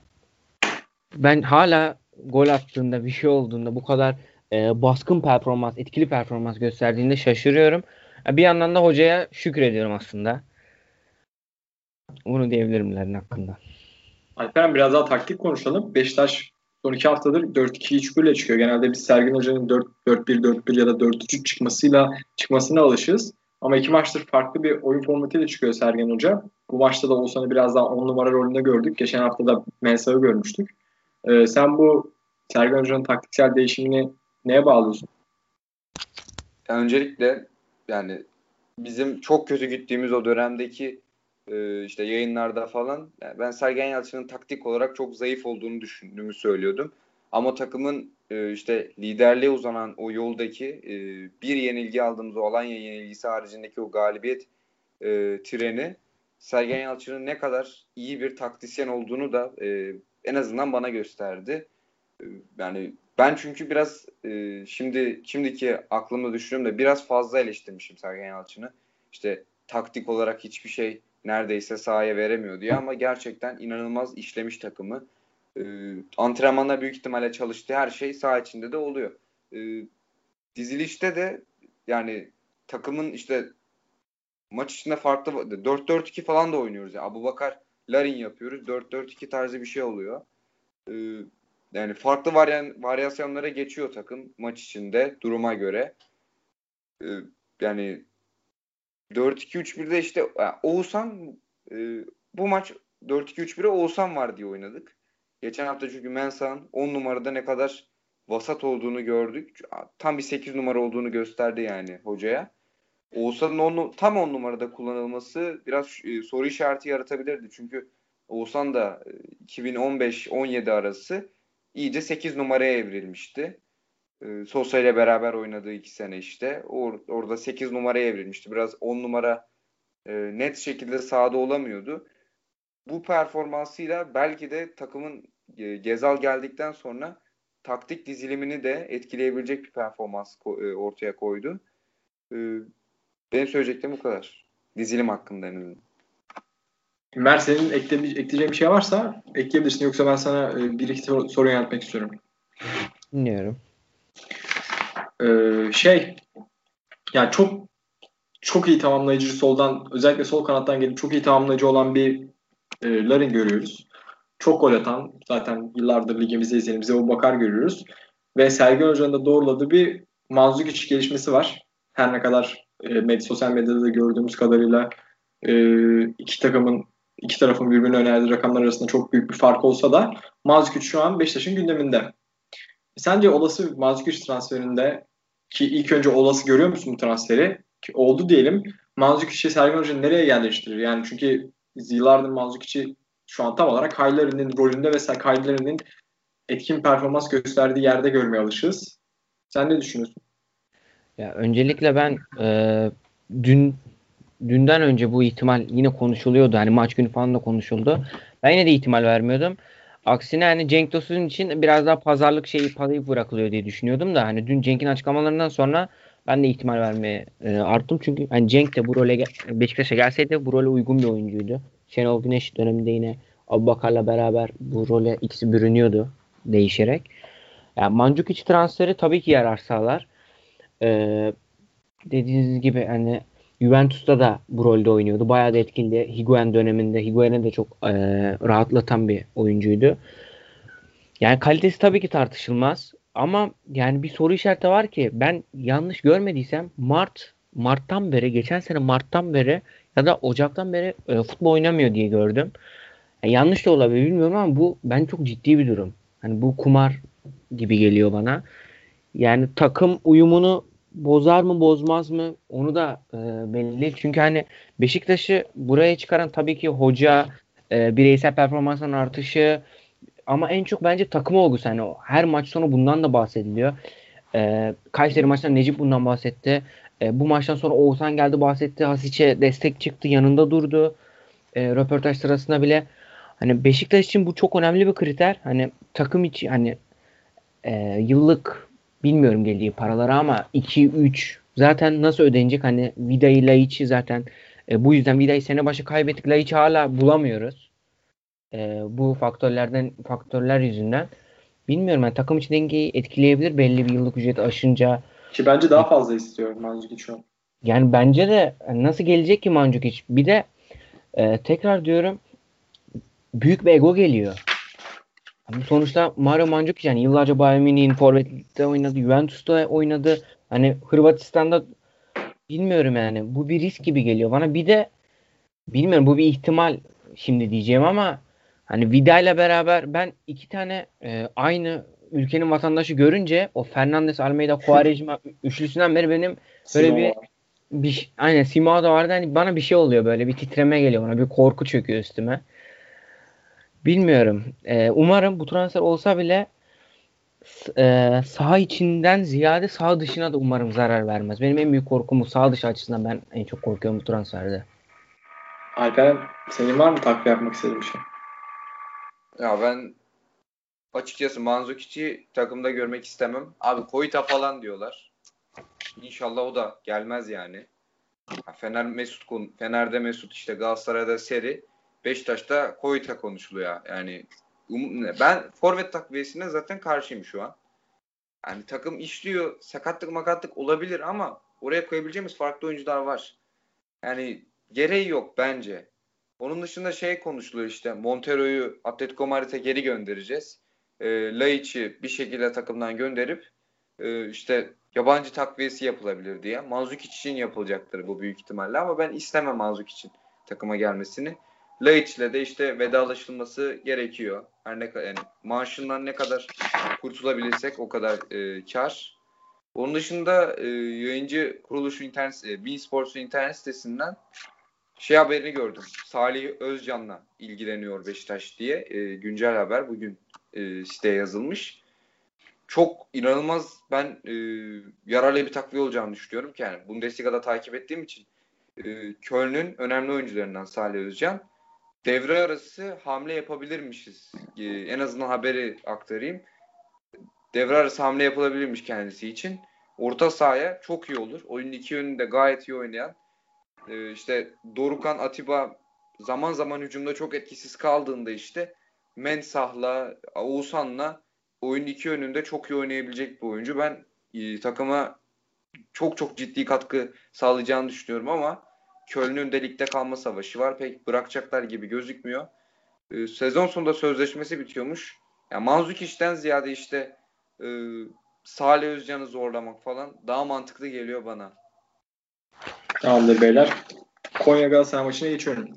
Speaker 3: ben hala gol attığında bir şey olduğunda bu kadar e, baskın performans, etkili performans gösterdiğinde şaşırıyorum. Bir yandan da hocaya şükrediyorum aslında. Bunu diyebilirim Larin hakkında.
Speaker 1: Alperen biraz daha taktik konuşalım. Beşiktaş son iki haftadır 4-2-3-1 ile çıkıyor. Genelde biz Sergin Hoca'nın 4-1-4-1 ya da 4-3-3 çıkmasıyla çıkmasına alışığız. Ama iki maçtır farklı bir oyun formatıyla çıkıyor Sergen Hoca. Bu maçta da Oğuzhan'ı biraz daha on numara rolünde gördük. Geçen hafta da Mensah'ı görmüştük. Ee, sen bu Sergen Hoca'nın taktiksel değişimini neye bağlıyorsun?
Speaker 2: öncelikle yani bizim çok kötü gittiğimiz o dönemdeki e, işte yayınlarda falan ben Sergen Yalçın'ın taktik olarak çok zayıf olduğunu düşündüğümü söylüyordum. Ama takımın e, işte liderliğe uzanan o yoldaki e, bir yenilgi aldığımız o Alanya yenilgisi haricindeki o galibiyet e, treni Sergen Yalçın'ın ne kadar iyi bir taktisyen olduğunu da e, en azından bana gösterdi. E, yani ben çünkü biraz e, şimdi şimdiki aklımda düşünüyorum da biraz fazla eleştirmişim Sergen Yalçın'ı. İşte taktik olarak hiçbir şey neredeyse sahaya veremiyor diye ama gerçekten inanılmaz işlemiş takımı. E, antrenmanda büyük ihtimalle çalıştığı her şey saha içinde de oluyor. E, dizilişte de yani takımın işte maç içinde farklı 4-4-2 falan da oynuyoruz. Yani Abu Bakar Larin yapıyoruz. 4-4-2 tarzı bir şey oluyor. E, yani farklı varyan, varyasyonlara geçiyor takım maç içinde duruma göre. E, yani 4-2-3-1'de işte yani Oğuzhan e, bu maç 4-2-3-1'e Oğuzhan var diye oynadık. Geçen hafta çünkü Mensah'ın 10 numarada ne kadar vasat olduğunu gördük. Tam bir 8 numara olduğunu gösterdi yani hocaya. Oğuzhan'ın on, tam 10 numarada kullanılması biraz e, soru işareti yaratabilirdi. Çünkü Oğuzhan da 2015-17 e, arası iyice 8 numaraya evrilmişti. E, Sosa ile beraber oynadığı iki sene işte. Or, orada 8 numaraya evrilmişti. Biraz 10 numara e, net şekilde sahada olamıyordu. Bu performansıyla belki de takımın e, Gezal geldikten sonra taktik dizilimini de etkileyebilecek bir performans ko- e, ortaya koydu. E, benim söyleyeceklerim bu kadar. Dizilim hakkında en azından.
Speaker 1: Mer senin ekleyeceğin bir şey varsa ekleyebilirsin. Yoksa ben sana e, bir iki soru yöneltmek istiyorum.
Speaker 3: Dinliyorum.
Speaker 1: Ee, şey yani çok çok iyi tamamlayıcı soldan özellikle sol kanattan gelip çok iyi tamamlayıcı olan bir e, Larin görüyoruz. Çok gol atan zaten yıllardır ligimizde izlediğimiz o Bakar görüyoruz. Ve Sergen Hoca'nın da doğruladığı bir Manzukic gelişmesi var. Her ne kadar e, med sosyal medyada da gördüğümüz kadarıyla e, iki takımın iki tarafın birbirine önerdiği rakamlar arasında çok büyük bir fark olsa da Mazgüç şu an Beşiktaş'ın gündeminde. Sence olası Mazgüç transferinde ki ilk önce olası görüyor musun bu transferi? Ki oldu diyelim. Mazgüç'ü Sergen Hoca nereye yerleştirir? Yani çünkü yıllardır Mazgüç'ü şu an tam olarak Kaylar'ın rolünde ve Kaylar'ın etkin performans gösterdiği yerde görmeye alışığız. Sen ne düşünüyorsun?
Speaker 3: Ya öncelikle ben e, dün dünden önce bu ihtimal yine konuşuluyordu. Hani maç günü falan da konuşuldu. Ben yine de ihtimal vermiyordum. Aksine hani Cenk Tosun için biraz daha pazarlık şeyi parayı bırakılıyor diye düşünüyordum da hani dün Cenk'in açıklamalarından sonra ben de ihtimal vermeye e, arttım. Çünkü hani Cenk de bu role Beşiktaş'a gelseydi bu role uygun bir oyuncuydu. Şenol Güneş döneminde yine Abubakar'la beraber bu role ikisi bürünüyordu değişerek. Yani Mandzukic transferi tabii ki yarar sağlar. Ee, dediğiniz gibi hani Juventus'ta da bu rolde oynuyordu. Bayağı da etkili. Higuain döneminde Higuain'e de çok e, rahatlatan bir oyuncuydu. Yani kalitesi tabii ki tartışılmaz. Ama yani bir soru işareti var ki ben yanlış görmediysem Mart Mart'tan beri geçen sene Mart'tan beri ya da Ocak'tan beri e, futbol oynamıyor diye gördüm. Yani yanlış da olabilir bilmiyorum ama bu ben çok ciddi bir durum. Hani bu kumar gibi geliyor bana. Yani takım uyumunu bozar mı bozmaz mı onu da e, belli. Çünkü hani Beşiktaş'ı buraya çıkaran tabii ki hoca, e, bireysel performansın artışı ama en çok bence takım olgusu. Yani her maç sonu bundan da bahsediliyor. E, Kayseri maçında Necip bundan bahsetti. E, bu maçtan sonra Oğuzhan geldi bahsetti. Hasic'e destek çıktı yanında durdu. E, röportaj sırasında bile hani Beşiktaş için bu çok önemli bir kriter. Hani takım içi hani e, yıllık bilmiyorum geldiği paraları ama 2-3 zaten nasıl ödenecek hani Vida'yı Laiç'i zaten e, bu yüzden Vida'yı sene başı kaybettik. Laiç'i hala bulamıyoruz. E, bu faktörlerden faktörler yüzünden. Bilmiyorum yani takım için dengeyi etkileyebilir belli bir yıllık ücret aşınca.
Speaker 1: Ki bence daha fazla istiyor Mandzukic şu an.
Speaker 3: Yani bence de nasıl gelecek ki Mandzukic? Bir de e, tekrar diyorum büyük bir ego geliyor. Hani sonuçta Mario Mandzukic yani yıllarca Bayern Münih'in forvette oynadı, Juventus'ta oynadı. Hani Hırvatistan'da bilmiyorum yani. Bu bir risk gibi geliyor bana. Bir de bilmiyorum bu bir ihtimal şimdi diyeceğim ama hani Vida ile beraber ben iki tane e, aynı ülkenin vatandaşı görünce o Fernandes Almeida Quaresma [laughs] üçlüsünden beri benim böyle bir bir aynen Simao da vardı hani bana bir şey oluyor böyle bir titreme geliyor bana bir korku çöküyor üstüme. Bilmiyorum. Ee, umarım bu transfer olsa bile e, saha içinden ziyade saha dışına da umarım zarar vermez. Benim en büyük korkum bu. Saha dışı açısından ben en çok korkuyorum bu transferde.
Speaker 1: Alper senin var mı takviye yapmak istediğin bir şey?
Speaker 2: Ya ben açıkçası Manzukic'i takımda görmek istemem. Abi Koyta falan diyorlar. İnşallah o da gelmez yani. Fener Mesut Fener'de Mesut işte Galatasaray'da Seri. Beşiktaş'ta Koyta konuşuluyor. Yani ben forvet takviyesine zaten karşıyım şu an. Yani takım işliyor. Sakatlık makatlık olabilir ama oraya koyabileceğimiz farklı oyuncular var. Yani gereği yok bence. Onun dışında şey konuşuluyor işte Montero'yu Atletico Madrid'e geri göndereceğiz. E, Laiç'i bir şekilde takımdan gönderip e, işte yabancı takviyesi yapılabilir diye. Manzukic için yapılacaktır bu büyük ihtimalle ama ben istemem Manzukic için takıma gelmesini. Laiç'le de işte vedalaşılması gerekiyor. Her ne yani maaşından ne kadar kurtulabilirsek o kadar e, kar. Onun dışında e, yayıncı kuruluşu internet, e, Bein Sports'un internet sitesinden şey haberini gördüm. Salih Özcan'la ilgileniyor Beşiktaş diye e, güncel haber bugün e, siteye yazılmış. Çok inanılmaz ben e, yararlı bir takviye olacağını düşünüyorum ki yani Bundesliga'da takip ettiğim için e, Köln'ün önemli oyuncularından Salih Özcan devre arası hamle yapabilirmişiz. E, en azından haberi aktarayım. Devre arası hamle yapılabilirmiş kendisi için. Orta sahaya çok iyi olur. Oyunun iki yönünde gayet iyi oynayan e, işte Dorukan Atiba zaman zaman hücumda çok etkisiz kaldığında işte Mensah'la, Oğuzhan'la oyun iki yönünde çok iyi oynayabilecek bir oyuncu. Ben e, takıma çok çok ciddi katkı sağlayacağını düşünüyorum ama Köln'ün de ligde kalma savaşı var. Pek bırakacaklar gibi gözükmüyor. E, sezon sonunda sözleşmesi bitiyormuş. Yani Manzuk işten ziyade işte e, Salih Özcan'ı zorlamak falan daha mantıklı geliyor bana.
Speaker 1: Tamamdır beyler. Konya Galatasaray maçına geçiyorum.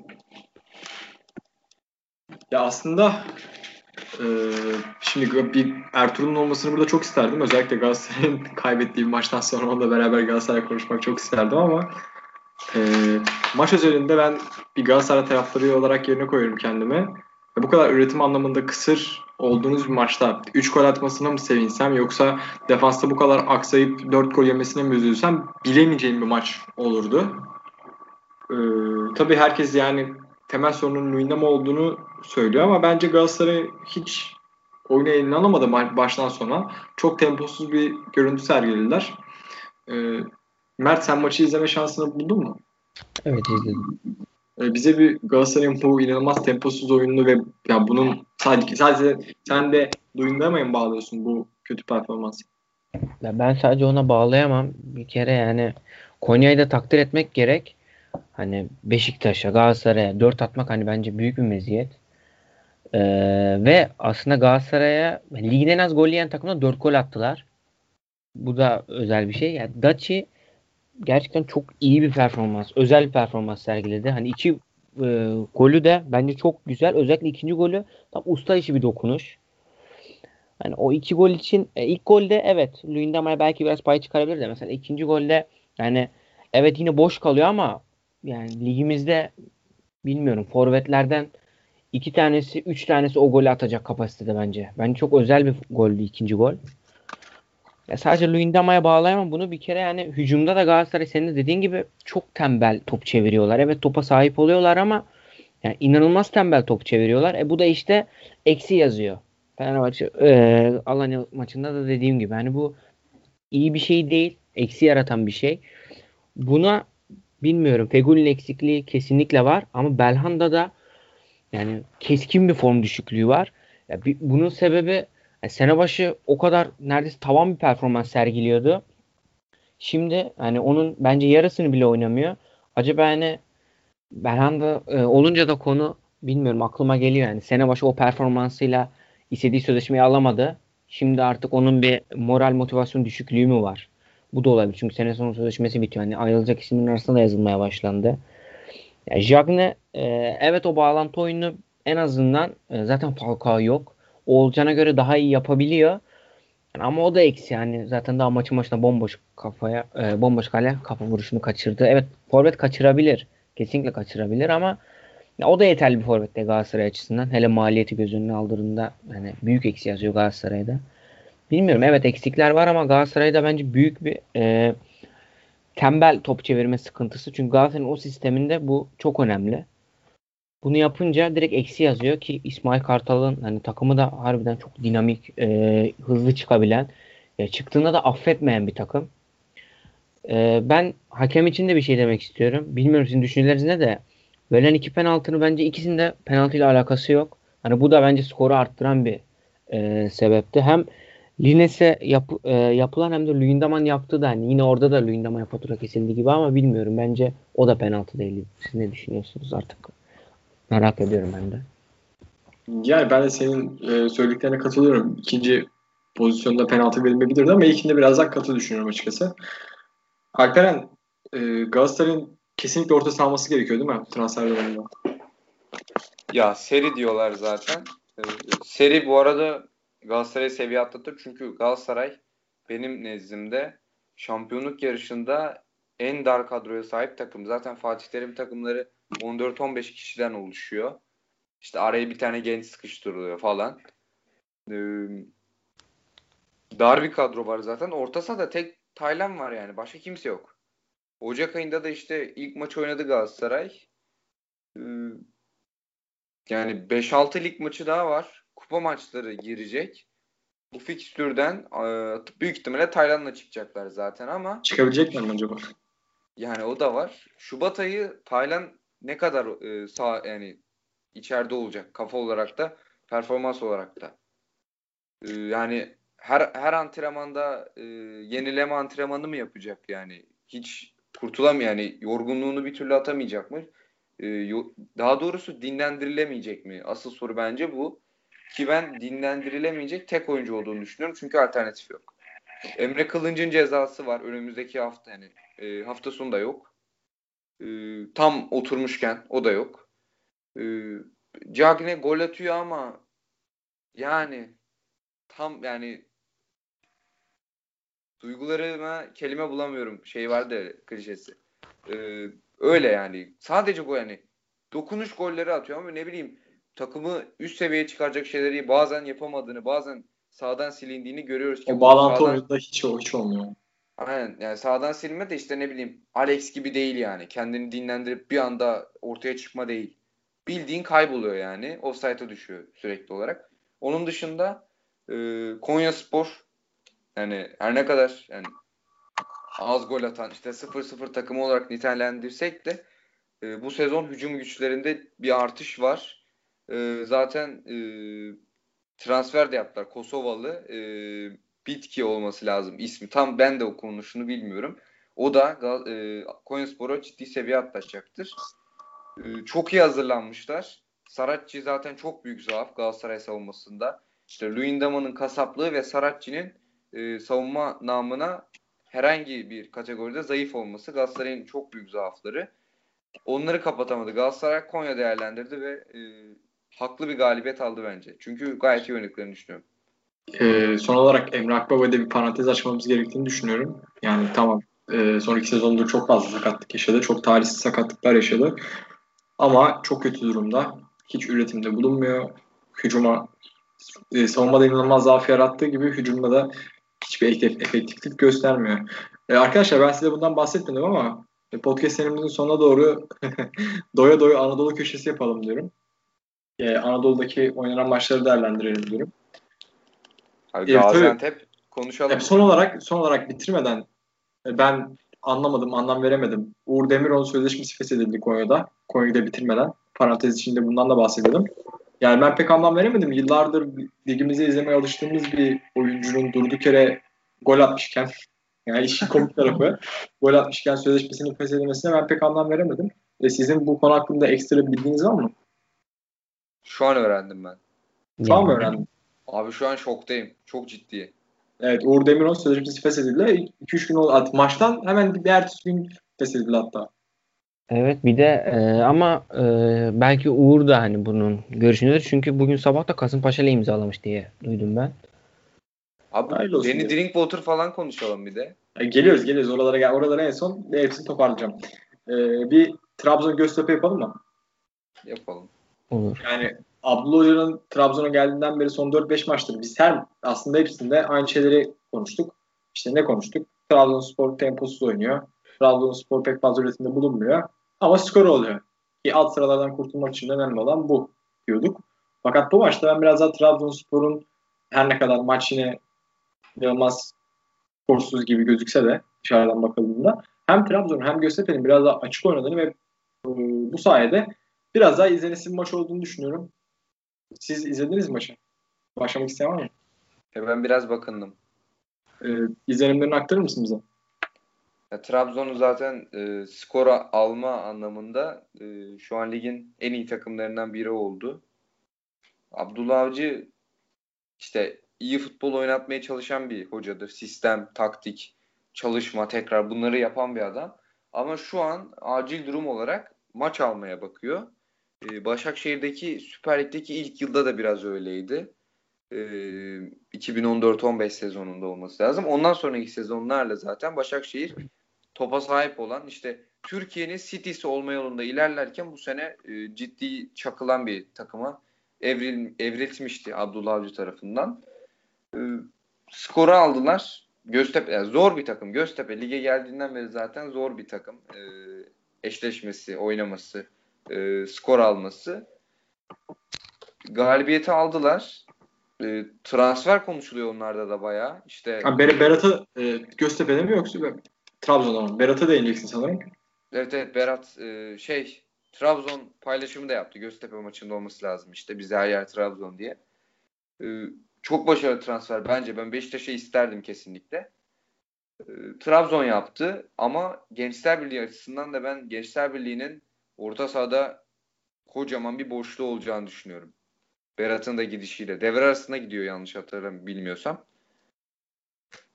Speaker 1: Ya aslında e, şimdi bir Ertuğrul'un olmasını burada çok isterdim. Özellikle Galatasaray'ın [laughs] kaybettiği bir maçtan sonra onunla beraber Galatasaray konuşmak çok isterdim ama e, maç özelinde ben bir Galatasaray taraftarı olarak yerine koyuyorum kendime. Ve bu kadar üretim anlamında kısır olduğunuz bir maçta 3 gol atmasına mı sevinsem yoksa defansta bu kadar aksayıp 4 gol yemesine mi üzülsem bilemeyeceğim bir maç olurdu. Ee, tabii herkes yani temel sorunun Luyendam olduğunu söylüyor ama bence Galatasaray hiç oyunu eline alamadı baştan sona. Çok temposuz bir görüntü sergilediler. Ee, Mert sen maçı izleme şansını buldun mu?
Speaker 3: Evet izledim.
Speaker 1: Ee, bize bir Galatasaray'ın bu inanılmaz temposuz oyununu ve ya bunun sadece sadece sen de Luyendam'a mı bağlıyorsun bu kötü performansı?
Speaker 3: Ya ben sadece ona bağlayamam. Bir kere yani Konya'yı da takdir etmek gerek. Hani Beşiktaş'a, Galatasaray'a 4 atmak hani bence büyük bir meziyet. Ee, ve aslında Galatasaray'a ligin en az gol yiyen takımda 4 gol attılar. Bu da özel bir şey. Yani Daci gerçekten çok iyi bir performans, özel bir performans sergiledi. Hani iki e, golü de bence çok güzel. Özellikle ikinci golü tam usta işi bir dokunuş. Yani o iki gol için e, ilk golde evet Luyendama'ya belki biraz pay çıkarabilir de mesela ikinci golde yani evet yine boş kalıyor ama yani ligimizde bilmiyorum forvetlerden iki tanesi, üç tanesi o golü atacak kapasitede bence. Bence çok özel bir goldü ikinci gol. Ya sadece Luyendama'ya bağlayamam bunu bir kere yani hücumda da Galatasaray senin de dediğin gibi çok tembel top çeviriyorlar. Evet topa sahip oluyorlar ama yani inanılmaz tembel top çeviriyorlar. E bu da işte eksi yazıyor. Fenerbahçe e, Alanya maçında da dediğim gibi hani bu iyi bir şey değil. Eksi yaratan bir şey. Buna bilmiyorum. Fegül'ün eksikliği kesinlikle var ama Belhanda da yani keskin bir form düşüklüğü var. Ya bir, bunun sebebi yani sene başı o kadar neredeyse tavan bir performans sergiliyordu. Şimdi hani onun bence yarısını bile oynamıyor. Acaba yani Belhanda e, olunca da konu bilmiyorum aklıma geliyor yani. Sene başı o performansıyla istediği sözleşmeyi alamadı. Şimdi artık onun bir moral motivasyon düşüklüğü mü var? Bu da olabilir. Çünkü sene sonu sözleşmesi bitiyor. Yani ayrılacak isimlerin arasında da yazılmaya başlandı. Yani Jagne e, evet o bağlantı oyunu en azından e, zaten Falcao yok. Olcan'a göre daha iyi yapabiliyor. Ama o da eksi yani zaten daha maçın başında bomboş kafaya e, bomboş kale kafa vuruşunu kaçırdı. Evet forvet kaçırabilir. Kesinlikle kaçırabilir ama ya o da yeterli bir forvet de Galatasaray açısından. Hele maliyeti göz önüne aldığında yani büyük eksi yazıyor Galatasaray'da. Bilmiyorum evet eksikler var ama Galatasaray'da bence büyük bir e, tembel top çevirme sıkıntısı. Çünkü Galatasaray'ın o sisteminde bu çok önemli. Bunu yapınca direkt eksi yazıyor ki İsmail Kartal'ın hani takımı da harbiden çok dinamik, e, hızlı çıkabilen, e, çıktığında da affetmeyen bir takım. E, ben hakem için de bir şey demek istiyorum. Bilmiyorum sizin düşünceleriniz ne de. Verilen iki penaltının bence ikisinde penaltıyla alakası yok. Hani bu da bence skoru arttıran bir e, sebepti. Hem Lines'e yap, e, yapılan hem de Luyendam'ın yaptığı da hani yine orada da Luyendam'a fatura kesildi gibi ama bilmiyorum. Bence o da penaltı değil. Siz ne düşünüyorsunuz artık? Merak ediyorum ben de.
Speaker 1: Yani ben de senin e, söylediklerine katılıyorum. İkinci pozisyonda penaltı verilmeyebilirdi ama ilkinde biraz daha katı düşünüyorum açıkçası. Alperen e, Galatasaray'ın kesinlikle orta salması gerekiyor değil mi transfer döneminde?
Speaker 2: Ya seri diyorlar zaten. Ee, seri bu arada Galatasaray seviye atlatır. Çünkü Galatasaray benim nezdimde şampiyonluk yarışında en dar kadroya sahip takım. Zaten Fatih Terim takımları 14-15 kişiden oluşuyor. İşte araya bir tane genç sıkıştırılıyor falan. Ee, dar bir kadro var zaten. Orta da tek Taylan var yani. Başka kimse yok. Ocak ayında da işte ilk maç oynadı Galatasaray. Ee, yani 5-6 lig maçı daha var. Kupa maçları girecek. Bu fikstürden e, büyük ihtimalle Tayland'la çıkacaklar zaten ama
Speaker 1: çıkabilecek mi acaba?
Speaker 2: Yani o da var. Şubat ayı Tayland ne kadar e, sağ yani içeride olacak kafa olarak da performans olarak da. E, yani her her antrenmanda e, yenileme antrenmanı mı yapacak yani? Hiç kurtulamıyor yani yorgunluğunu bir türlü atamayacak mı? E, yo, daha doğrusu dinlendirilemeyecek mi? Asıl soru bence bu. Ki ben dinlendirilemeyecek tek oyuncu olduğunu düşünüyorum. Çünkü alternatif yok. Emre Kılınç'ın cezası var önümüzdeki hafta yani e, hafta sonu da yok. E, tam oturmuşken o da yok. E, Cagne gol atıyor ama yani tam yani duygularıma kelime bulamıyorum. Şey vardı klişesi. Ee, öyle yani. Sadece bu yani. Dokunuş golleri atıyor ama ne bileyim takımı üst seviyeye çıkaracak şeyleri bazen yapamadığını, bazen sağdan silindiğini görüyoruz
Speaker 1: ki. O bağlantı sağdan... oyunda hiç, hiç olmuyor.
Speaker 2: Aynen yani sağdan silme de işte ne bileyim Alex gibi değil yani. Kendini dinlendirip bir anda ortaya çıkma değil. Bildiğin kayboluyor yani. Offside'a düşüyor sürekli olarak. Onun dışında e, Konya Spor yani her ne kadar yani az gol atan işte 0-0 takımı olarak nitelendirsek de e, bu sezon hücum güçlerinde bir artış var. E, zaten e, transfer de yaptılar. Kosovalı e, Bitki olması lazım ismi. Tam ben de okunuşunu bilmiyorum. O da e, Konyaspor'a ciddi seviye atlaşacaktır. E, çok iyi hazırlanmışlar. Saratçı zaten çok büyük zaaf Galatasaray savunmasında. İşte Luyendama'nın kasaplığı ve Saratçı'nın e, savunma namına herhangi bir kategoride zayıf olması Galatasaray'ın çok büyük zaafları. Onları kapatamadı. Galatasaray Konya değerlendirdi ve e, haklı bir galibiyet aldı bence. Çünkü gayet iyi oynadıklarını düşünüyorum.
Speaker 1: E, son olarak Emre Akbaba'da bir parantez açmamız gerektiğini düşünüyorum. Yani tamam e, son iki sezonda çok fazla sakatlık yaşadı. Çok talihsiz sakatlıklar yaşadı. Ama çok kötü durumda. Hiç üretimde bulunmuyor. Hücuma e, savunmada inanılmaz zaaf yarattığı gibi hücumda da hiçbir efektiflik göstermiyor. E, arkadaşlar ben size bundan bahsetmedim ama e, podcast serimizin sonuna doğru [laughs] doya doya Anadolu köşesi yapalım diyorum. E, Anadolu'daki oynanan maçları değerlendirelim diyorum.
Speaker 2: Abi, e, Gaziantep tabii, konuşalım.
Speaker 1: son olarak son olarak bitirmeden e, ben anlamadım, anlam veremedim. Uğur Demiroğlu sözleşmesi feshedildi Konya'da. Konya'da bitirmeden. Parantez içinde bundan da bahsedelim. Yani ben pek anlam veremedim. Yıllardır ligimizi izlemeye alıştığımız bir oyuncunun durduk yere gol atmışken yani işin komik tarafı [laughs] gol atmışken sözleşmesinin feshedilmesine ben pek anlam veremedim. Ve sizin bu konu hakkında ekstra bildiğiniz var mı?
Speaker 2: Şu an öğrendim ben.
Speaker 1: Şu an mı öğrendin?
Speaker 2: Abi şu an şoktayım. Çok ciddi.
Speaker 1: Evet Uğur Demirol sözleşmesi feshedildi. 2-3 gün oldu. Maçtan hemen bir ertesi gün feshedildi hatta.
Speaker 3: Evet bir de e, ama e, belki Uğur da hani bunun görüşündedir. Çünkü bugün sabah da Kasımpaşa ile imzalamış diye duydum ben.
Speaker 2: Abi Danny Drinkwater falan konuşalım bir de.
Speaker 1: E, geliyoruz geliyoruz oralara gel. Oralara en son hepsini toparlayacağım. E, bir Trabzon Göztepe yapalım mı?
Speaker 2: Yapalım.
Speaker 3: Olur.
Speaker 1: Yani Abdullah Hoca'nın Trabzon'a geldiğinden beri son 4-5 maçtır biz her aslında hepsinde aynı şeyleri konuştuk. İşte ne konuştuk? Trabzonspor temposuz oynuyor. Trabzonspor pek fazla üretimde bulunmuyor. Ama skor oluyor. Ki alt sıralardan kurtulmak için önemli olan bu diyorduk. Fakat bu maçta ben biraz daha Trabzonspor'un her ne kadar maç yine inanılmaz skorsuz gibi gözükse de dışarıdan bakıldığında hem Trabzon hem Göztepe'nin biraz daha açık oynadığını ve e, bu sayede biraz daha izlenesi bir maç olduğunu düşünüyorum. Siz izlediniz maçı? Başlamak isteyen var mı?
Speaker 2: E ben biraz bakındım.
Speaker 1: Ee, izlenimlerini aktarır mısın bize?
Speaker 2: Ya, Trabzon'u zaten e, skora alma anlamında e, şu an ligin en iyi takımlarından biri oldu. Abdullah Avcı işte iyi futbol oynatmaya çalışan bir hocadır. Sistem, taktik, çalışma, tekrar bunları yapan bir adam. Ama şu an acil durum olarak maç almaya bakıyor. Ee, Başakşehir'deki Süper Lig'deki ilk yılda da biraz öyleydi. 2014-15 ee, sezonunda olması lazım. Ondan sonraki sezonlarla zaten Başakşehir topa sahip olan işte Türkiye'nin City'si olma yolunda ilerlerken bu sene e, ciddi çakılan bir takıma evril, evrilmişti Abdullah Avcı tarafından. E, skoru aldılar. Göztepe yani zor bir takım. Göztepe lige geldiğinden beri zaten zor bir takım. Eşleşmesi, oynaması, e, skor alması. Galibiyeti aldılar. E, transfer konuşuluyor onlarda da bayağı. İşte
Speaker 1: ha, Ber Berat'ı e, Göztepe'de mi yoksa Trabzon'da mı? Berat'a değineceksin sanırım.
Speaker 2: Evet evet Berat e, şey Trabzon paylaşımı da yaptı. Göztepe maçında olması lazım işte. Bize her yer Trabzon diye. E, çok başarılı transfer bence. Ben Beşiktaş'ı isterdim kesinlikle. E, Trabzon yaptı ama Gençler Birliği açısından da ben Gençler Birliği'nin orta sahada kocaman bir boşluğu olacağını düşünüyorum. Berat'ın da gidişiyle. Devre arasında gidiyor yanlış hatırlamıyorum bilmiyorsam.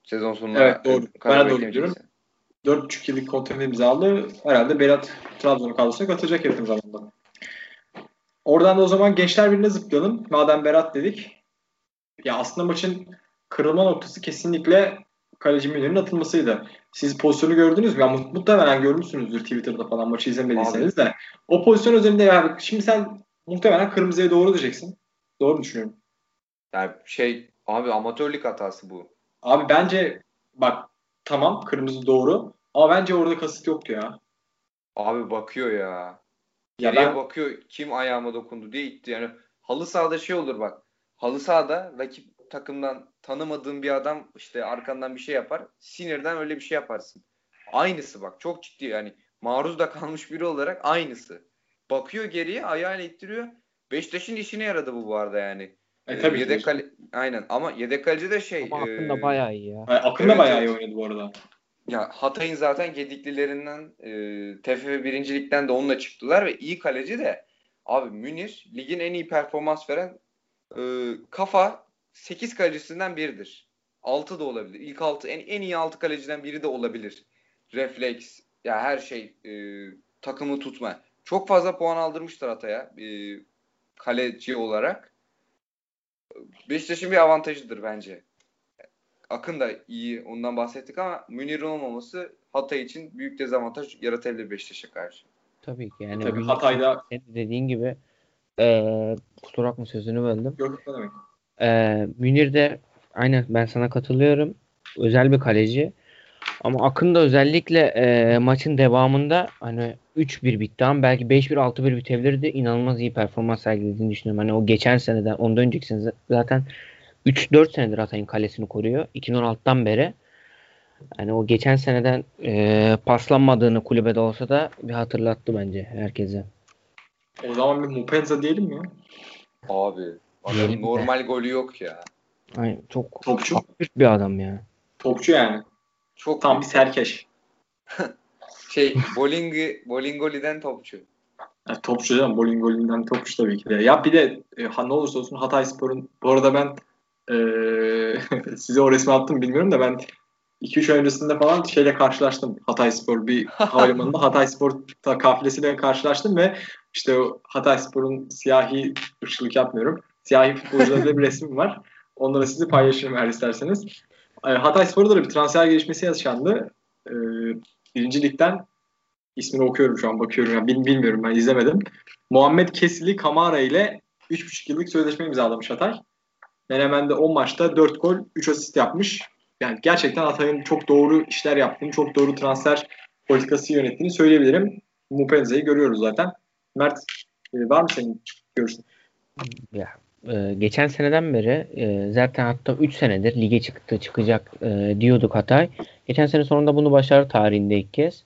Speaker 2: Sezon sonunda
Speaker 1: evet, doğru. Ben doğru biliyorum. 4,5 yıllık kontrat imzalı. Herhalde Berat Trabzon'un kadrosuna katılacak yakın zamanda. Oradan da o zaman Gençler Birliği'ne zıplayalım. Madem Berat dedik. Ya aslında maçın kırılma noktası kesinlikle kaleci Münir'in atılmasıydı. Siz pozisyonu gördünüz mü? Ya muhtemelen görmüşsünüzdür Twitter'da falan maçı izlemediyseniz de. O pozisyon üzerinde ya şimdi sen muhtemelen kırmızıya doğru diyeceksin. Doğru düşünüyorum.
Speaker 2: Yani şey abi amatörlük hatası bu.
Speaker 1: Abi bence bak tamam kırmızı doğru ama bence orada kasıt yoktu ya.
Speaker 2: Abi bakıyor ya. Ya ben... bakıyor kim ayağıma dokundu diye itti. Yani halı sahada şey olur bak. Halı sahada rakip takımdan tanımadığın bir adam işte arkandan bir şey yapar. Sinirden öyle bir şey yaparsın. Aynısı bak çok ciddi yani maruz da kalmış biri olarak aynısı. Bakıyor geriye ayağıyla ittiriyor. Beşiktaş'ın işine yaradı bu bu arada yani. E, tabii yedek kale... Aynen ama yedek kaleci de şey.
Speaker 3: Ama Akın da e... bayağı iyi ya.
Speaker 1: Akın evet, da bayağı iyi oynadı bu arada.
Speaker 2: Ya Hatay'ın zaten gediklilerinden e, TFF birincilikten de onunla çıktılar ve iyi kaleci de abi Münir ligin en iyi performans veren e, kafa 8 kalecisinden biridir. 6 da olabilir. İlk 6 en, en iyi 6 kaleciden biri de olabilir. Refleks ya her şey e, takımı tutma. Çok fazla puan aldırmıştır Hatay'a e, kaleci olarak. Beşiktaş'ın bir avantajıdır bence. Akın da iyi ondan bahsettik ama Münir'in olmaması Hatay için büyük dezavantaj yaratabilir Beşiktaş'a karşı.
Speaker 3: Tabii ki yani.
Speaker 1: Tabii Hatay'da
Speaker 3: dediğin gibi e, kusura bakma sözünü böldüm.
Speaker 1: Yok ne demek.
Speaker 3: E, Münir de aynen ben sana katılıyorum. Özel bir kaleci. Ama Akın da özellikle e, maçın devamında hani 3-1 bitti ama belki 5-1 6-1 bitebilirdi. İnanılmaz iyi performans sergilediğini düşünüyorum. Hani o geçen seneden ondan önceki sene zaten 3-4 senedir Hatay'ın kalesini koruyor. 2016'dan beri. Hani o geçen seneden e, paslanmadığını kulübede olsa da bir hatırlattı bence herkese.
Speaker 1: O zaman bir Mupenza diyelim mi?
Speaker 2: Abi adamın normal golü yok ya.
Speaker 3: Aynen, çok
Speaker 1: Topçu.
Speaker 3: bir adam ya.
Speaker 1: Topçu yani. Çok tam bir serkeş. [laughs]
Speaker 2: şey Bolingi Bolingoli'den topçu.
Speaker 1: Yani topçu canım Bolingoli'den topçu tabii ki de. Ya bir de e, ne olursa olsun Hatay Spor'un bu arada ben e, [laughs] size o resmi attım bilmiyorum da ben 2-3 ay öncesinde falan şeyle karşılaştım. Hatay Spor bir [laughs] havalimanında Hatay Spor kafilesiyle karşılaştım ve işte o Hatay Spor'un siyahi ırkçılık yapmıyorum. Siyahi futbolcularıyla bir resmim var. Onları sizi paylaşırım eğer isterseniz. E, Hatay Spor'da da bir transfer gelişmesi yaşandı. Ee, birinci ligden ismini okuyorum şu an bakıyorum. Yani bilmiyorum ben izlemedim. Muhammed Kesili Kamara ile 3,5 yıllık sözleşme imzalamış Hatay. Menemen'de 10 maçta 4 gol 3 asist yapmış. Yani gerçekten Hatay'ın çok doğru işler yaptığını, çok doğru transfer politikası yönettiğini söyleyebilirim. Mupenze'yi görüyoruz zaten. Mert e, var mı senin görüşün?
Speaker 3: Ya, e, geçen seneden beri e, zaten hatta 3 senedir lige çıktı çıkacak e, diyorduk Hatay. Geçen sene sonunda bunu başarı tarihinde ilk kez.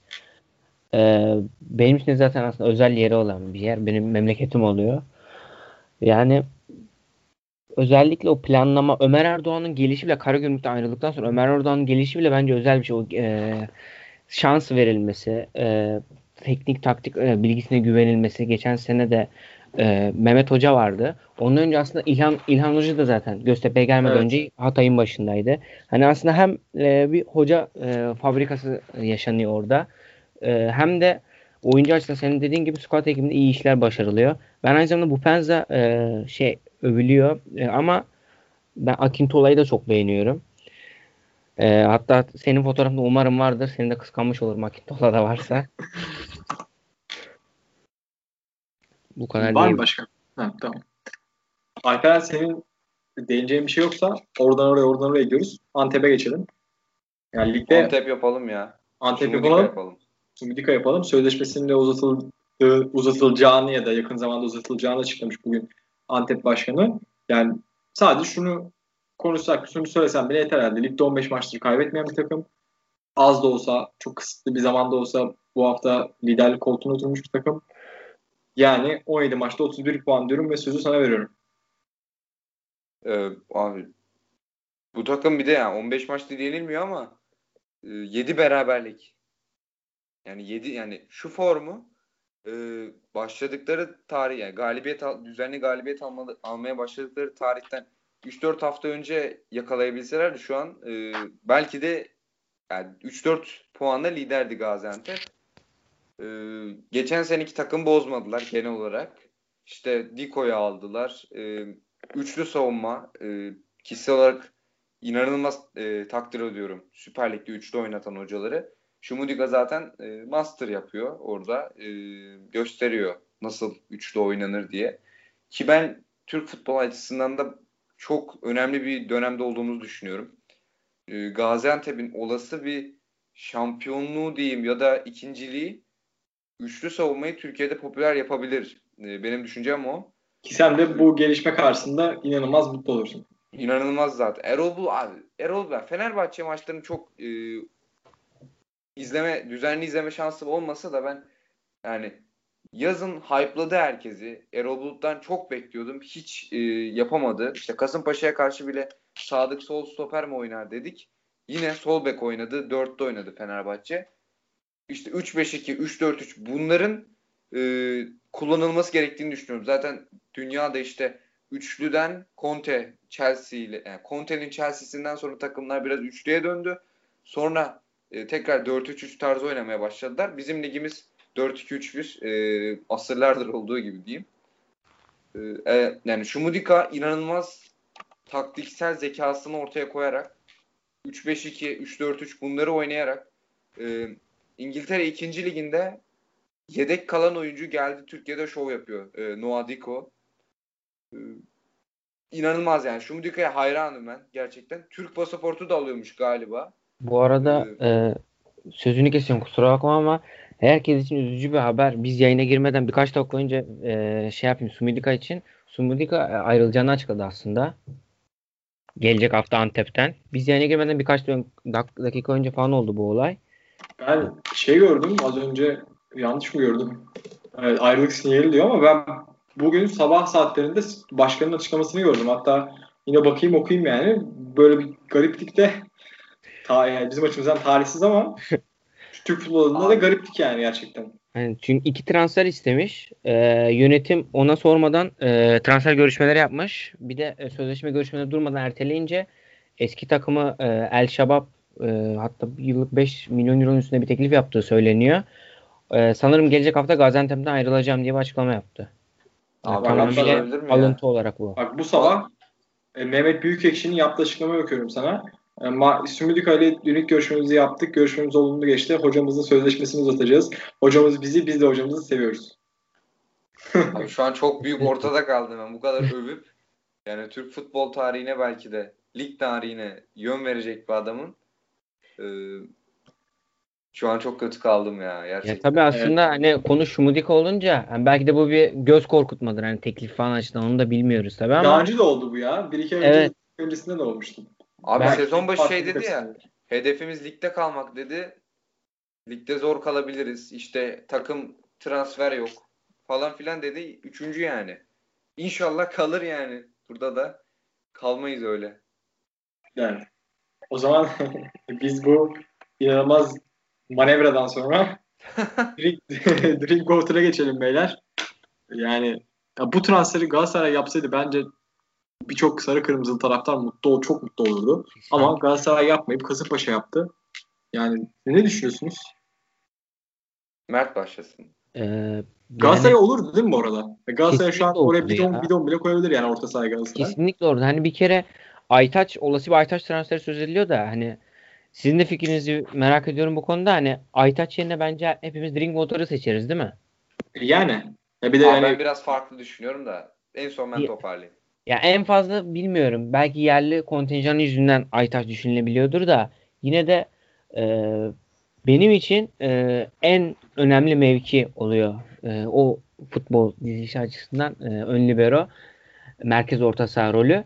Speaker 3: E, benim için zaten aslında özel yeri olan bir yer. Benim memleketim oluyor. Yani özellikle o planlama Ömer Erdoğan'ın gelişi bile Karagümrük'te ayrıldıktan sonra Ömer Erdoğan'ın gelişi bile bence özel bir şey. O, e, şans verilmesi, e, teknik taktik e, bilgisine güvenilmesi. Geçen sene de e, Mehmet Hoca vardı. Ondan önce aslında İlhan İlhan Hoca da zaten Göztepe'ye gelmeden evet. önce Hatay'ın başındaydı. Hani aslında hem e, bir hoca e, fabrikası yaşanıyor orada. E, hem de oyuncu açısından senin dediğin gibi squad ekibinde iyi işler başarılıyor. Ben aynı zamanda bu Penza e, şey övülüyor e, ama ben Akintola'yı da çok beğeniyorum. E, hatta senin fotoğrafında umarım vardır. Seni de kıskanmış olurum Akintola da varsa. [laughs]
Speaker 1: bu kadar Var mı başka? Ha, tamam. Alperen senin değineceğin bir şey yoksa oradan oraya oradan oraya gidiyoruz. Antep'e geçelim.
Speaker 2: Yani ligde Antep yapalım ya.
Speaker 1: Antep yapalım. yapalım. Sumidika yapalım. Sözleşmesinin de uzatıldığı, uzatılacağını ya da yakın zamanda uzatılacağını açıklamış bugün Antep Başkanı. Yani sadece şunu konuşsak, şunu söylesem bile yeter herhalde. Ligde 15 maçtır kaybetmeyen bir takım. Az da olsa, çok kısıtlı bir zamanda olsa bu hafta liderlik koltuğuna oturmuş bir takım. Yani 17 maçta 31 puan diyorum ve sözü sana veriyorum.
Speaker 2: Ee, abi bu takım bir de yani 15 maçta yenilmiyor ama 7 e, beraberlik. Yani 7 yani şu formu e, başladıkları tarih yani galibiyet düzenli galibiyet almalı, almaya başladıkları tarihten 3-4 hafta önce yakalayabilselerdi şu an e, belki de yani 3-4 puanla liderdi Gaziantep. E, geçen seneki takım bozmadılar genel olarak. İşte Diko'yu aldılar. E, üçlü savunma e, kişisel olarak inanılmaz e, takdir ediyorum. Süper Lig'de üçlü oynatan hocaları. Şumudiga zaten e, master yapıyor orada. E, gösteriyor nasıl üçlü oynanır diye. Ki ben Türk futbol açısından da çok önemli bir dönemde olduğumuzu düşünüyorum. E, Gaziantep'in olası bir şampiyonluğu diyeyim ya da ikinciliği üçlü savunmayı Türkiye'de popüler yapabilir. E, benim düşüncem o.
Speaker 1: Ki sen de bu gelişme karşısında inanılmaz mutlu olursun.
Speaker 2: İnanılmaz zaten. Erol bu abi. Erol ben Fenerbahçe maçlarını çok e, izleme düzenli izleme şansım olmasa da ben yani yazın hype'ladı herkesi. Erol Bulut'tan çok bekliyordum. Hiç e, yapamadı. İşte Kasımpaşa'ya karşı bile Sadık sol stoper mi oynar dedik. Yine sol bek oynadı. 4'te oynadı Fenerbahçe. İşte 3-5-2, 3-4-3 bunların e, kullanılması gerektiğini düşünüyorum. Zaten dünyada işte üçlüden Conte, Chelsea ile yani Conte'nin Chelsea'sinden sonra takımlar biraz üçlüye döndü. Sonra e, tekrar 4-3-3 tarzı oynamaya başladılar. Bizim ligimiz 4-2-3-1 e, asırlardır olduğu gibi diyeyim. E, e, yani Şumudika inanılmaz taktiksel zekasını ortaya koyarak 3-5-2, 3-4-3 bunları oynayarak e, İngiltere 2. liginde yedek kalan oyuncu geldi Türkiye'de şov yapıyor. E, Noah Diko. E, inanılmaz yani. Şumudika'ya hayranım ben gerçekten. Türk pasaportu da alıyormuş galiba.
Speaker 3: Bu arada e, sözünü kesiyorum kusura bakma ama herkes için üzücü bir haber. Biz yayına girmeden birkaç dakika önce e, şey yapayım Sumidika için. Sumidika e, ayrılacağını açıkladı aslında. Gelecek hafta Antep'ten. Biz yayına girmeden birkaç dakika önce falan oldu bu olay.
Speaker 1: Ben şey gördüm az önce yanlış mı gördüm? Evet, ayrılık sinyali diyor ama ben bugün sabah saatlerinde başkanın açıklamasını gördüm. Hatta yine bakayım okuyayım yani. Böyle bir gariplikte ta, yani bizim açımızdan tarihsiz ama [laughs] Türk futbolunda da gariptik yani gerçekten.
Speaker 3: Yani çünkü iki transfer istemiş. Ee, yönetim ona sormadan e, transfer görüşmeleri yapmış. Bir de e, sözleşme görüşmeleri durmadan erteleyince eski takımı e, El Şabab e, hatta yıllık 5 milyon euronun üstünde bir teklif yaptığı söyleniyor. E, sanırım gelecek hafta Gaziantep'ten ayrılacağım diye bir açıklama yaptı.
Speaker 1: Abi, tamamıyla alıntı olarak bu. Bak bu sabah e, Mehmet Büyükekşi'nin yaptığı açıklamayı okuyorum sana. E, Ma Sümüdika ile dünlük görüşmemizi yaptık. Görüşmemiz olumlu geçti. Hocamızın sözleşmesini uzatacağız. Hocamız bizi, biz de hocamızı seviyoruz. [laughs]
Speaker 2: Abi şu an çok büyük ortada kaldım ben. Bu kadar övüp yani Türk futbol tarihine belki de lig tarihine yön verecek bir adamın e, şu an çok kötü kaldım ya gerçekten.
Speaker 3: Ya tabii aslında evet. hani konu Şumudika olunca yani belki de bu bir göz korkutmadır hani teklif falan açıdan onu da bilmiyoruz tabii ama.
Speaker 1: Daha önce de oldu bu ya. Bir iki önce evet. öncesinde de olmuştu.
Speaker 2: Abi belki sezon başı şey dedi ya. Hedefimiz ligde kalmak dedi. Ligde zor kalabiliriz. İşte takım transfer yok falan filan dedi. Üçüncü yani. İnşallah kalır yani. Burada da kalmayız öyle.
Speaker 1: Yani. O zaman [laughs] biz bu inanılmaz manevradan sonra [laughs] Drink, [laughs] Drinkwater'a geçelim beyler. Yani ya bu transferi Galatasaray yapsaydı bence birçok sarı kırmızılı taraftar mutlu çok mutlu olurdu. Ama Galatasaray yapmayıp Kasımpaşa yaptı. Yani ne düşünüyorsunuz?
Speaker 2: Mert başlasın.
Speaker 3: Ee,
Speaker 1: Galatasaray yani, olurdu değil mi bu arada? Galatasaray şu an oraya bidon, ya. bidon bile koyabilir yani orta sahaya Galatasaray.
Speaker 3: Kesinlikle orada. Hani bir kere Aytaç, olası bir Aytaç transferi söz ediliyor da hani sizin de fikrinizi merak ediyorum bu konuda. Hani Aytaç yerine bence hepimiz Drinkwater'ı seçeriz değil mi?
Speaker 1: Yani.
Speaker 2: Ya bir de yani... Ben biraz farklı düşünüyorum da en son ben ya, toparlayayım.
Speaker 3: Ya en fazla bilmiyorum. Belki yerli kontenjan yüzünden Aytaç düşünülebiliyordur da yine de e, benim için e, en önemli mevki oluyor. E, o futbol dizisi açısından e, ön libero merkez orta saha rolü.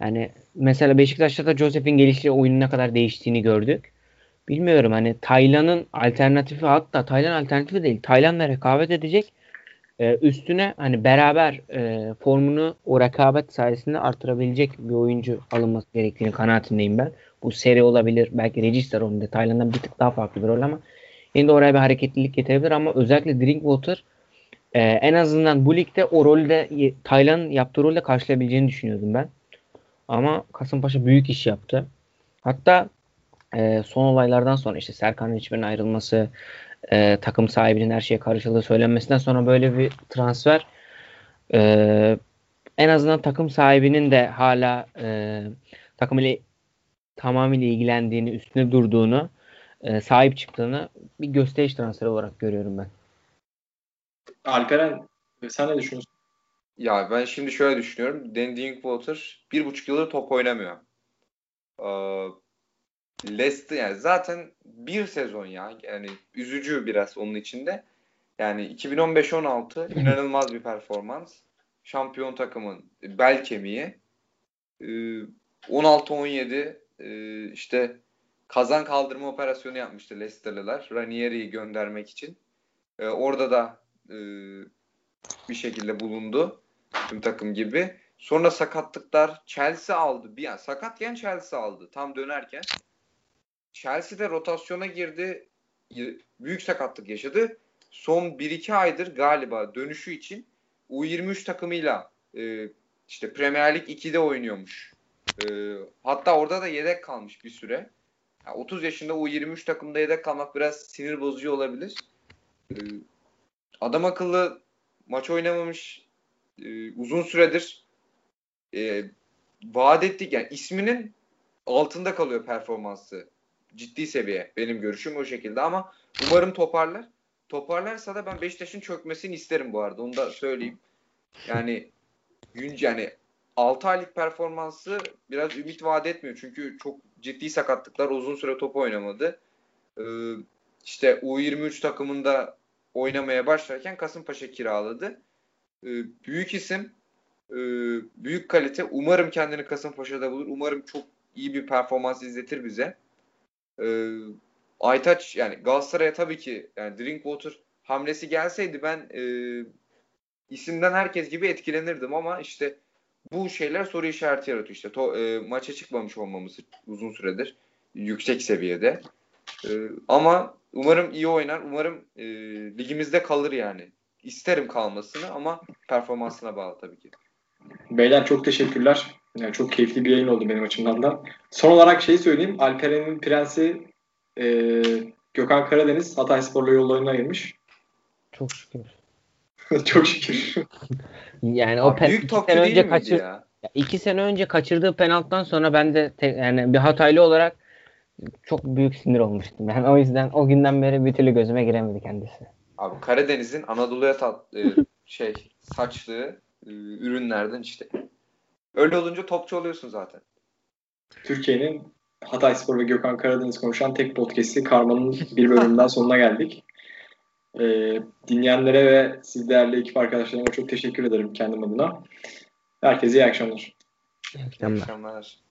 Speaker 3: Yani mesela Beşiktaş'ta da Josef'in gelişi oyunun ne kadar değiştiğini gördük. Bilmiyorum hani Taylan'ın alternatifi hatta Taylan alternatifi değil. Taylan'la rekabet edecek. Ee, üstüne hani beraber e, formunu o rekabet sayesinde artırabilecek bir oyuncu alınması gerektiğini kanaatindeyim ben. Bu seri olabilir. Belki Register onun Taylan'dan bir tık daha farklı bir rol ama yine de oraya bir hareketlilik getirebilir ama özellikle Drinkwater e, en azından bu ligde o rolde Taylan'ın yaptığı rolde karşılayabileceğini düşünüyordum ben. Ama Kasımpaşa büyük iş yaptı. Hatta e, son olaylardan sonra işte Serkan Reçber'in ayrılması, e, takım sahibinin her şeye karışıldığı söylenmesinden sonra böyle bir transfer e, en azından takım sahibinin de hala e, takım ile tamamıyla ilgilendiğini, üstüne durduğunu, e, sahip çıktığını bir gösteriş transferi olarak görüyorum ben.
Speaker 1: Alperen sen ne düşünüyorsun?
Speaker 2: Ya ben şimdi şöyle düşünüyorum. Danny Drinkwater bir buçuk yıldır top oynamıyor. Ee, Leicester yani zaten bir sezon ya. Yani üzücü biraz onun içinde. Yani 2015-16 [laughs] inanılmaz bir performans. Şampiyon takımın bel kemiği. Ee, 16-17 e, işte kazan kaldırma operasyonu yapmıştı Leicester'lılar. Ranieri'yi göndermek için. Ee, orada da e, bir şekilde bulundu tüm takım gibi. Sonra sakatlıklar Chelsea aldı. Bir yani sakatken Chelsea aldı tam dönerken. Chelsea de rotasyona girdi. Büyük sakatlık yaşadı. Son 1-2 aydır galiba dönüşü için U23 takımıyla e, işte Premier Lig 2'de oynuyormuş. E, hatta orada da yedek kalmış bir süre. Yani 30 yaşında U23 takımda yedek kalmak biraz sinir bozucu olabilir. E, adam akıllı maç oynamamış e, uzun süredir e, vaat ettik yani isminin altında kalıyor performansı. Ciddi seviye benim görüşüm o şekilde ama umarım toparlar. Toparlarsa da ben Beşiktaş'ın çökmesini isterim bu arada. Onu da söyleyeyim. Yani gün yani 6 aylık performansı biraz ümit vaat etmiyor. Çünkü çok ciddi sakatlıklar uzun süre top oynamadı. Ee, işte U23 takımında oynamaya başlarken Kasımpaşa kiraladı. Ee, büyük isim, e, büyük kalite. Umarım kendini Kasımpaşa'da bulur. Umarım çok iyi bir performans izletir bize. Ee, Aytaç yani Galatasaray'a tabii ki yani Drinkwater hamlesi gelseydi ben e, isimden herkes gibi etkilenirdim ama işte bu şeyler soru işareti yaratıyor. İşte to, e, maça çıkmamış olmamız uzun süredir yüksek seviyede. E, ama umarım iyi oynar. Umarım e, ligimizde kalır yani isterim kalmasını ama performansına bağlı tabii ki.
Speaker 1: Beyler çok teşekkürler. Yani çok keyifli bir yayın oldu benim açımdan da. Son olarak şey söyleyeyim. Alperen'in prensi e, Gökhan Karadeniz Hatay Spor'la yollarını ayırmış.
Speaker 3: Çok şükür. [laughs]
Speaker 1: çok şükür.
Speaker 3: yani o
Speaker 2: Abi büyük topçu değil önce kaçır, ya?
Speaker 3: İki sene önce kaçırdığı penaltıdan sonra ben de te, yani bir Hataylı olarak çok büyük sinir olmuştum. Yani o yüzden o günden beri bir türlü gözüme giremedi kendisi.
Speaker 2: Abi Karadeniz'in Anadolu'ya tat, e, [laughs] şey saçtığı e, ürünlerden işte. Öyle olunca topçu oluyorsun zaten.
Speaker 1: Türkiye'nin Hatay Spor ve Gökhan Karadeniz konuşan tek podcast'i Karma'nın bir bölümünden sonuna geldik. Ee, dinleyenlere ve siz değerli ekip arkadaşlarıma çok teşekkür ederim kendim adına. Herkese iyi akşamlar.
Speaker 3: İyi akşamlar. İyi akşamlar.